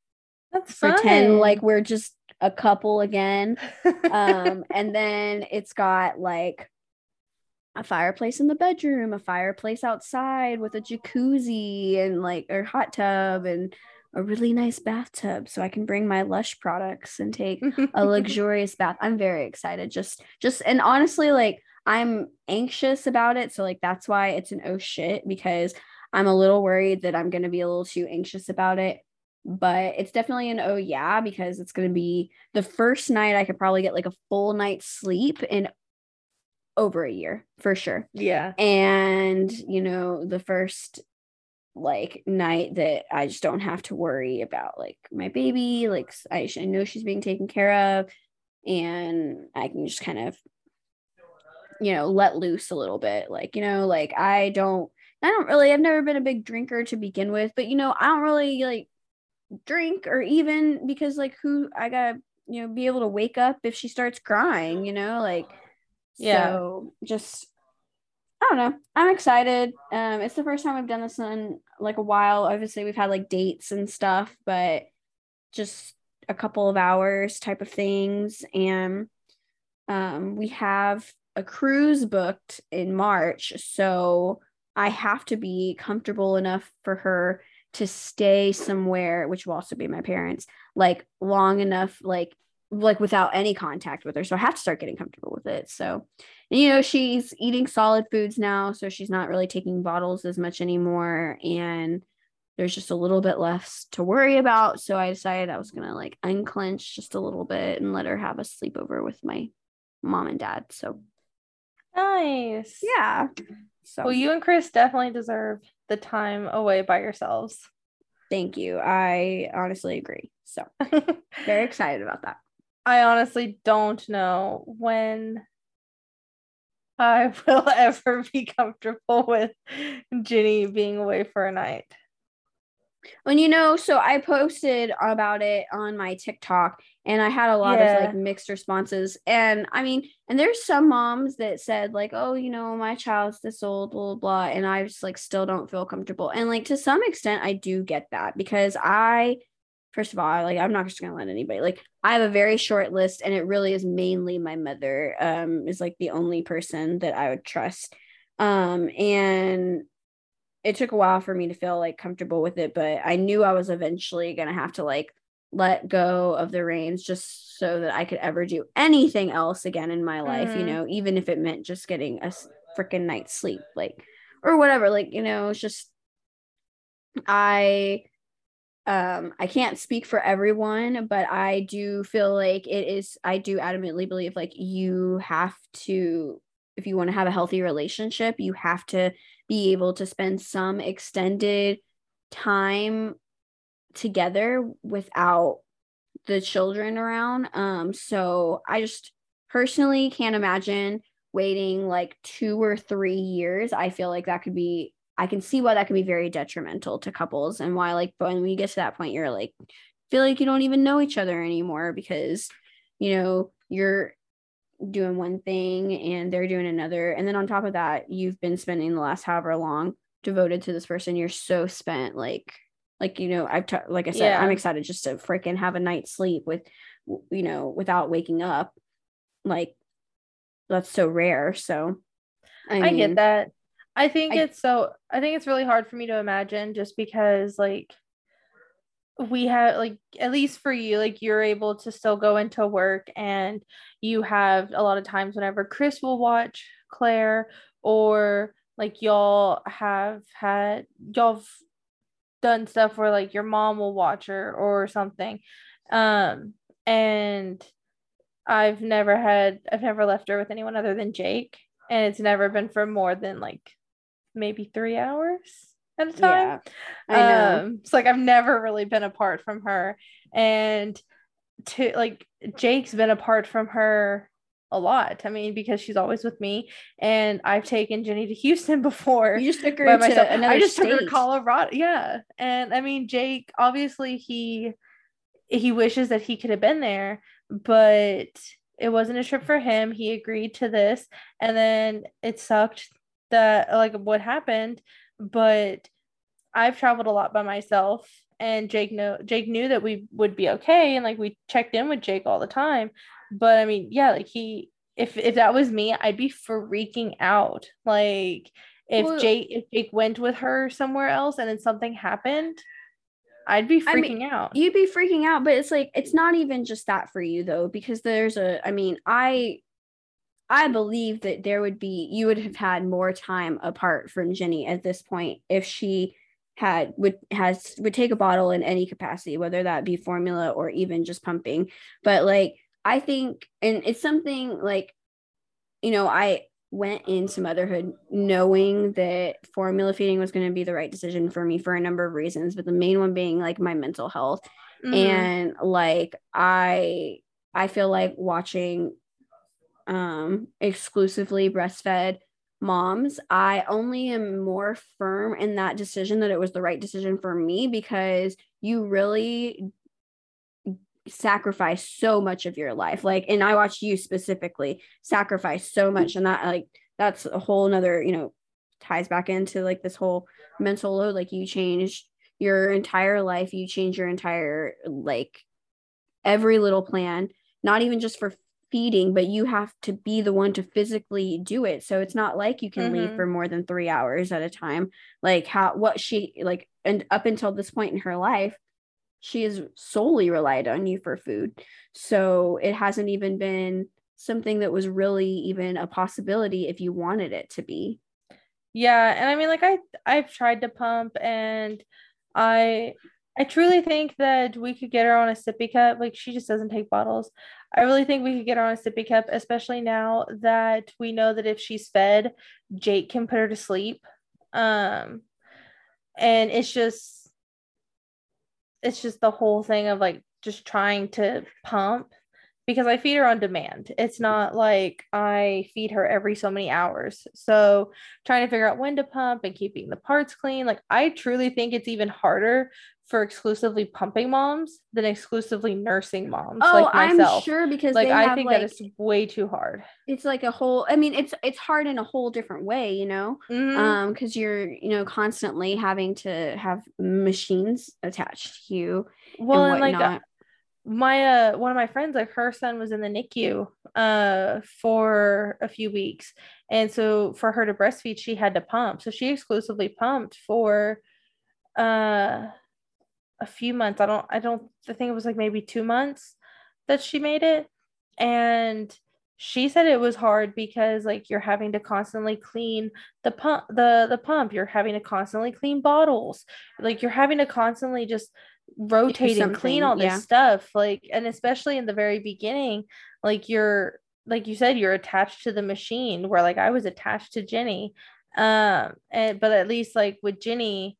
that's pretend fun. like we're just a couple again. Um, and then it's got like a fireplace in the bedroom, a fireplace outside with a jacuzzi and like a hot tub and a really nice bathtub so I can bring my lush products and take a luxurious bath. I'm very excited. Just just and honestly like I'm anxious about it so like that's why it's an oh shit because I'm a little worried that I'm going to be a little too anxious about it but it's definitely an oh yeah because it's going to be the first night I could probably get like a full night's sleep in over a year for sure. yeah And you know, the first like night that I just don't have to worry about like my baby, like I, I know she's being taken care of and I can just kind of you know, let loose a little bit. Like, you know, like I don't I don't really I've never been a big drinker to begin with, but you know, I don't really like drink or even because like who I gotta you know be able to wake up if she starts crying you know like Yeah. so just I don't know. I'm excited. Um it's the first time I've done this in like a while. Obviously we've had like dates and stuff but just a couple of hours type of things. And um we have a cruise booked in March so I have to be comfortable enough for her to stay somewhere which will also be my parents like long enough like like without any contact with her. So i have to start getting comfortable with it. So and, you know she's eating solid foods now so she's not really taking bottles as much anymore and there's just a little bit less to worry about. So i decided i was to like unclench just a little bit and let her have a sleepover with my mom and dad so. Nice. Yeah so. Well you and chris definitely deserve the time away by yourselves. Thank you. I honestly agree so. Very excited about that. I honestly don't know when I will ever be comfortable with Ginny being away for a night. And you know, so I posted about it on my TikTok and I had a lot Yeah. of like mixed responses. And I mean, and there's some moms that said, like, oh, you know, my child's this old, blah, blah, blah. And I just like still don't feel comfortable. And like to some extent, I do get that because I, first of all, like I'm not just gonna let anybody like I have a very short list and it really is mainly my mother um is like the only person that I would trust. Um and it took a while for me to feel like comfortable with it, but I knew I was eventually gonna have to like let go of the reins just so that I could ever do anything else again in my life, you Mhm. know, even if it meant just getting a freaking night's sleep, like or whatever. Like, you know, it's just I um I can't speak for everyone, but I do feel like it is I do adamantly believe like you have to if you want to have a healthy relationship, you have to be able to spend some extended time together without the children around. Um so I just personally can't imagine waiting like 2 or 3 years. I feel like that could be I can see why that can be very detrimental to couples and why like when we get to that point you're like feel like you don't even know each other anymore because you know you're doing one thing and they're doing another. And then on top of that you've been spending the last however long devoted to this person. You're so spent like like you know i've t- like i said yeah. i'm excited just to freaking have a night's sleep with you know without waking up. Like that's so rare. So i, mean, I get that i think I, it's so i think it's really hard for me to imagine just because like we have like at least for you like you're able to still go into work and you have a lot of times whenever chris will watch claire or like y'all have had y'all have done stuff where like your mom will watch her or something. Um and i've never had i've never left her with anyone other than jake and it's never been for more than like maybe three hours at a time. Yeah, I know. Um, it's like I've never really been apart from her, and to like Jake's been apart from her a lot. I mean, because she's always with me, and I've taken Jenny to Houston before. You just took her to myself. another I just state. took her to Colorado. Yeah, and I mean, Jake obviously he he wishes that he could have been there, but it wasn't a trip for him. He agreed to this, and then it sucked that like what happened but I've traveled a lot by myself and Jake know Jake knew that we would be okay and like we checked in with Jake all the time. But I mean, yeah, like he if if that was me, I'd be freaking out. Like if well, Jake if Jake went with her somewhere else and then something happened, I'd be freaking I mean, out. You'd be freaking out, but it's like it's not even just that for you though, because there's a I mean, I I believe that there would be you would have had more time apart from Jenny at this point if she had would has would take a bottle in any capacity, whether that be formula or even just pumping. But like I think, and it's something like, you know, I went into motherhood knowing that formula feeding was going to be the right decision for me for a number of reasons, but the main one being like my mental health. Mm-hmm. And like I I feel like watching um, exclusively breastfed moms, I only am more firm in that decision that it was the right decision for me because you really sacrifice so much of your life. Like, and I watched you specifically sacrifice so much, and that like that's a whole nother, you know, ties back into like this whole mental load. Like you change your entire life, you change your entire like every little plan, not even just for feeding, but you have to be the one to physically do it. So it's not like you can mm-hmm. leave for more than three hours at a time. Like how what she like and up until this point in her life, she has solely relied on you for food. So it hasn't even been something that was really even a possibility if you wanted it to be. Yeah, and I mean like I I've tried to pump and I I truly think that we could get her on a sippy cup. Like she just doesn't take bottles. I really think we could get her on a sippy cup, especially now that we know that if she's fed, Jake can put her to sleep. Um, and it's just, it's just the whole thing of like just trying to pump because I feed her on demand. It's not like I feed her every so many hours. So trying to figure out when to pump and keeping the parts clean. Like I truly think it's even harder for exclusively pumping moms than exclusively nursing moms. Oh, like I'm sure because like I think like, that it's way too hard. It's like a whole. I mean, it's it's hard in a whole different way, you know, mm-hmm. um, because you're you know constantly having to have machines attached to you. Well, and, and like my uh one of my friends, like her son was in the NICU uh for a few weeks, and so for her to breastfeed, she had to pump. So she exclusively pumped for uh a few months. I don't I don't I think it was like maybe 2 months that she made it and she said it was hard because like you're having to constantly clean the pump the the pump you're having to constantly clean bottles like you're having to constantly just rotate and clean all this yeah. stuff like and especially in the very beginning like you're like you said you're attached to the machine where like I was attached to Jenny um and but at least like with Jenny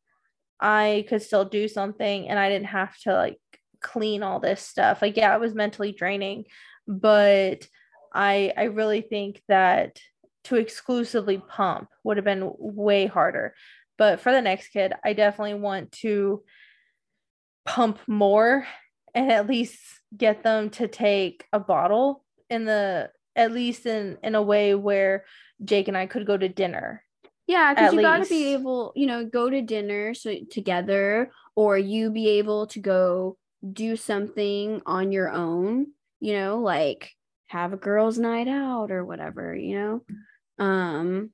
I could still do something and I didn't have to like clean all this stuff. Like, yeah, it was mentally draining, but I I really think that to exclusively pump would have been way harder. But for the next kid, I definitely want to pump more and at least get them to take a bottle in the at least in in a way where Jake and I could go to dinner. Yeah, because you got to be able, you know, go to dinner so together, or you be able to go do something on your own. You know, like have a girls' night out or whatever. You know, um,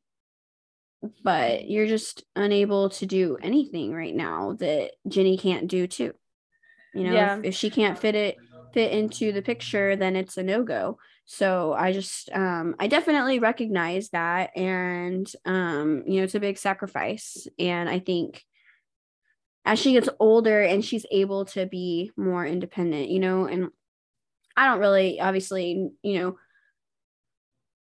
but you're just unable to do anything right now that Jenny can't do too. You know, yeah. if, if she can't fit it fit into the picture, then it's a no go. So I just, um, I definitely recognize that. And, um, you know, it's a big sacrifice. And I think as she gets older and she's able to be more independent, you know, and I don't really, obviously, you know,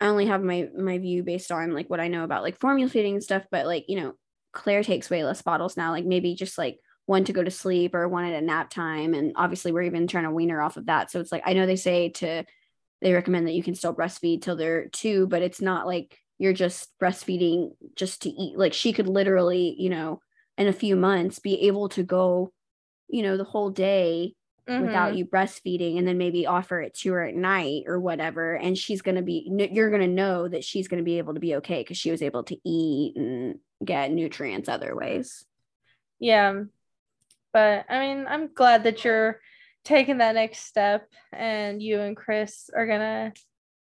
I only have my my view based on like what I know about like formula feeding and stuff, but like, you know, Claire takes way less bottles now, like maybe just like one to go to sleep or one at a nap time. And obviously we're even trying to wean her off of that. So it's like I know they say to they recommend that you can still breastfeed till they're two, but it's not like you're just breastfeeding just to eat. Like she could literally, you know, in a few months be able to go, you know, the whole day mm-hmm. without you breastfeeding and then maybe offer it to her at night or whatever. And she's going to be, you're going to know that she's going to be able to be okay because she was able to eat and get nutrients other ways. Yeah. But I mean, I'm glad that you're taking that next step and you and Chris are gonna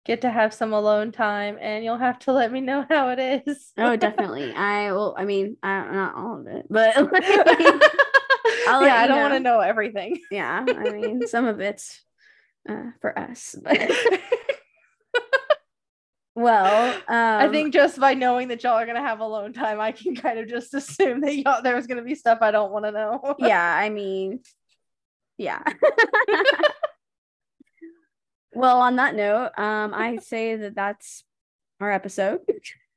get to have some alone time and you'll have to let me know how it is. oh, definitely. I will I mean, I not all of it, but like, yeah, I don't want to know everything. yeah, I mean, some of it's uh, for us. But well, um, I think just by knowing that y'all are gonna have alone time, I can kind of just assume that y'all there's gonna be stuff I don't want to know. yeah, I mean, yeah. well, on that note, um, I say that that's our episode.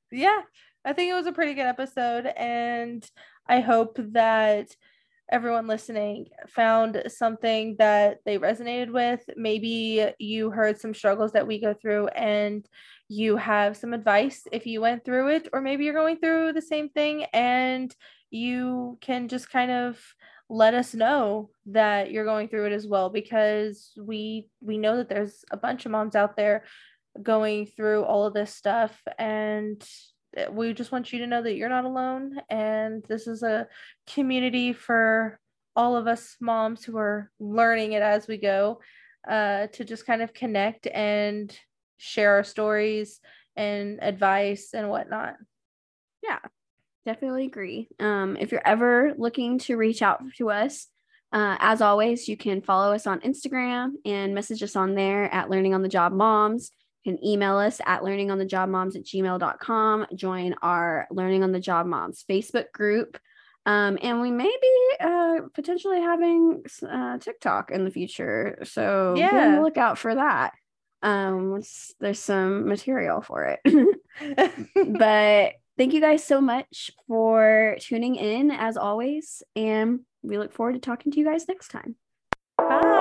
Yeah, I think it was a pretty good episode, and I hope that everyone listening found something that they resonated with. Maybe you heard some struggles that we go through and you have some advice if you went through it, or maybe you're going through the same thing and you can just kind of let us know that you're going through it as well because we we know that there's a bunch of moms out there going through all of this stuff and we just want you to know that you're not alone and this is a community for all of us moms who are learning it as we go uh, to just kind of connect and share our stories and advice and whatnot yeah definitely agree. Um, if you're ever looking to reach out to us, uh, as always, you can follow us on Instagram and message us on there at Learning on the Job Moms. You can email us at learningonthejobmoms at gmail.com. Join our Learning on the Job Moms Facebook group. Um, and we may be uh, potentially having uh, TikTok in the future. So yeah. be on the lookout for that. Um, there's some material for it. but thank you guys so much for tuning in as always. And we look forward to talking to you guys next time. Bye.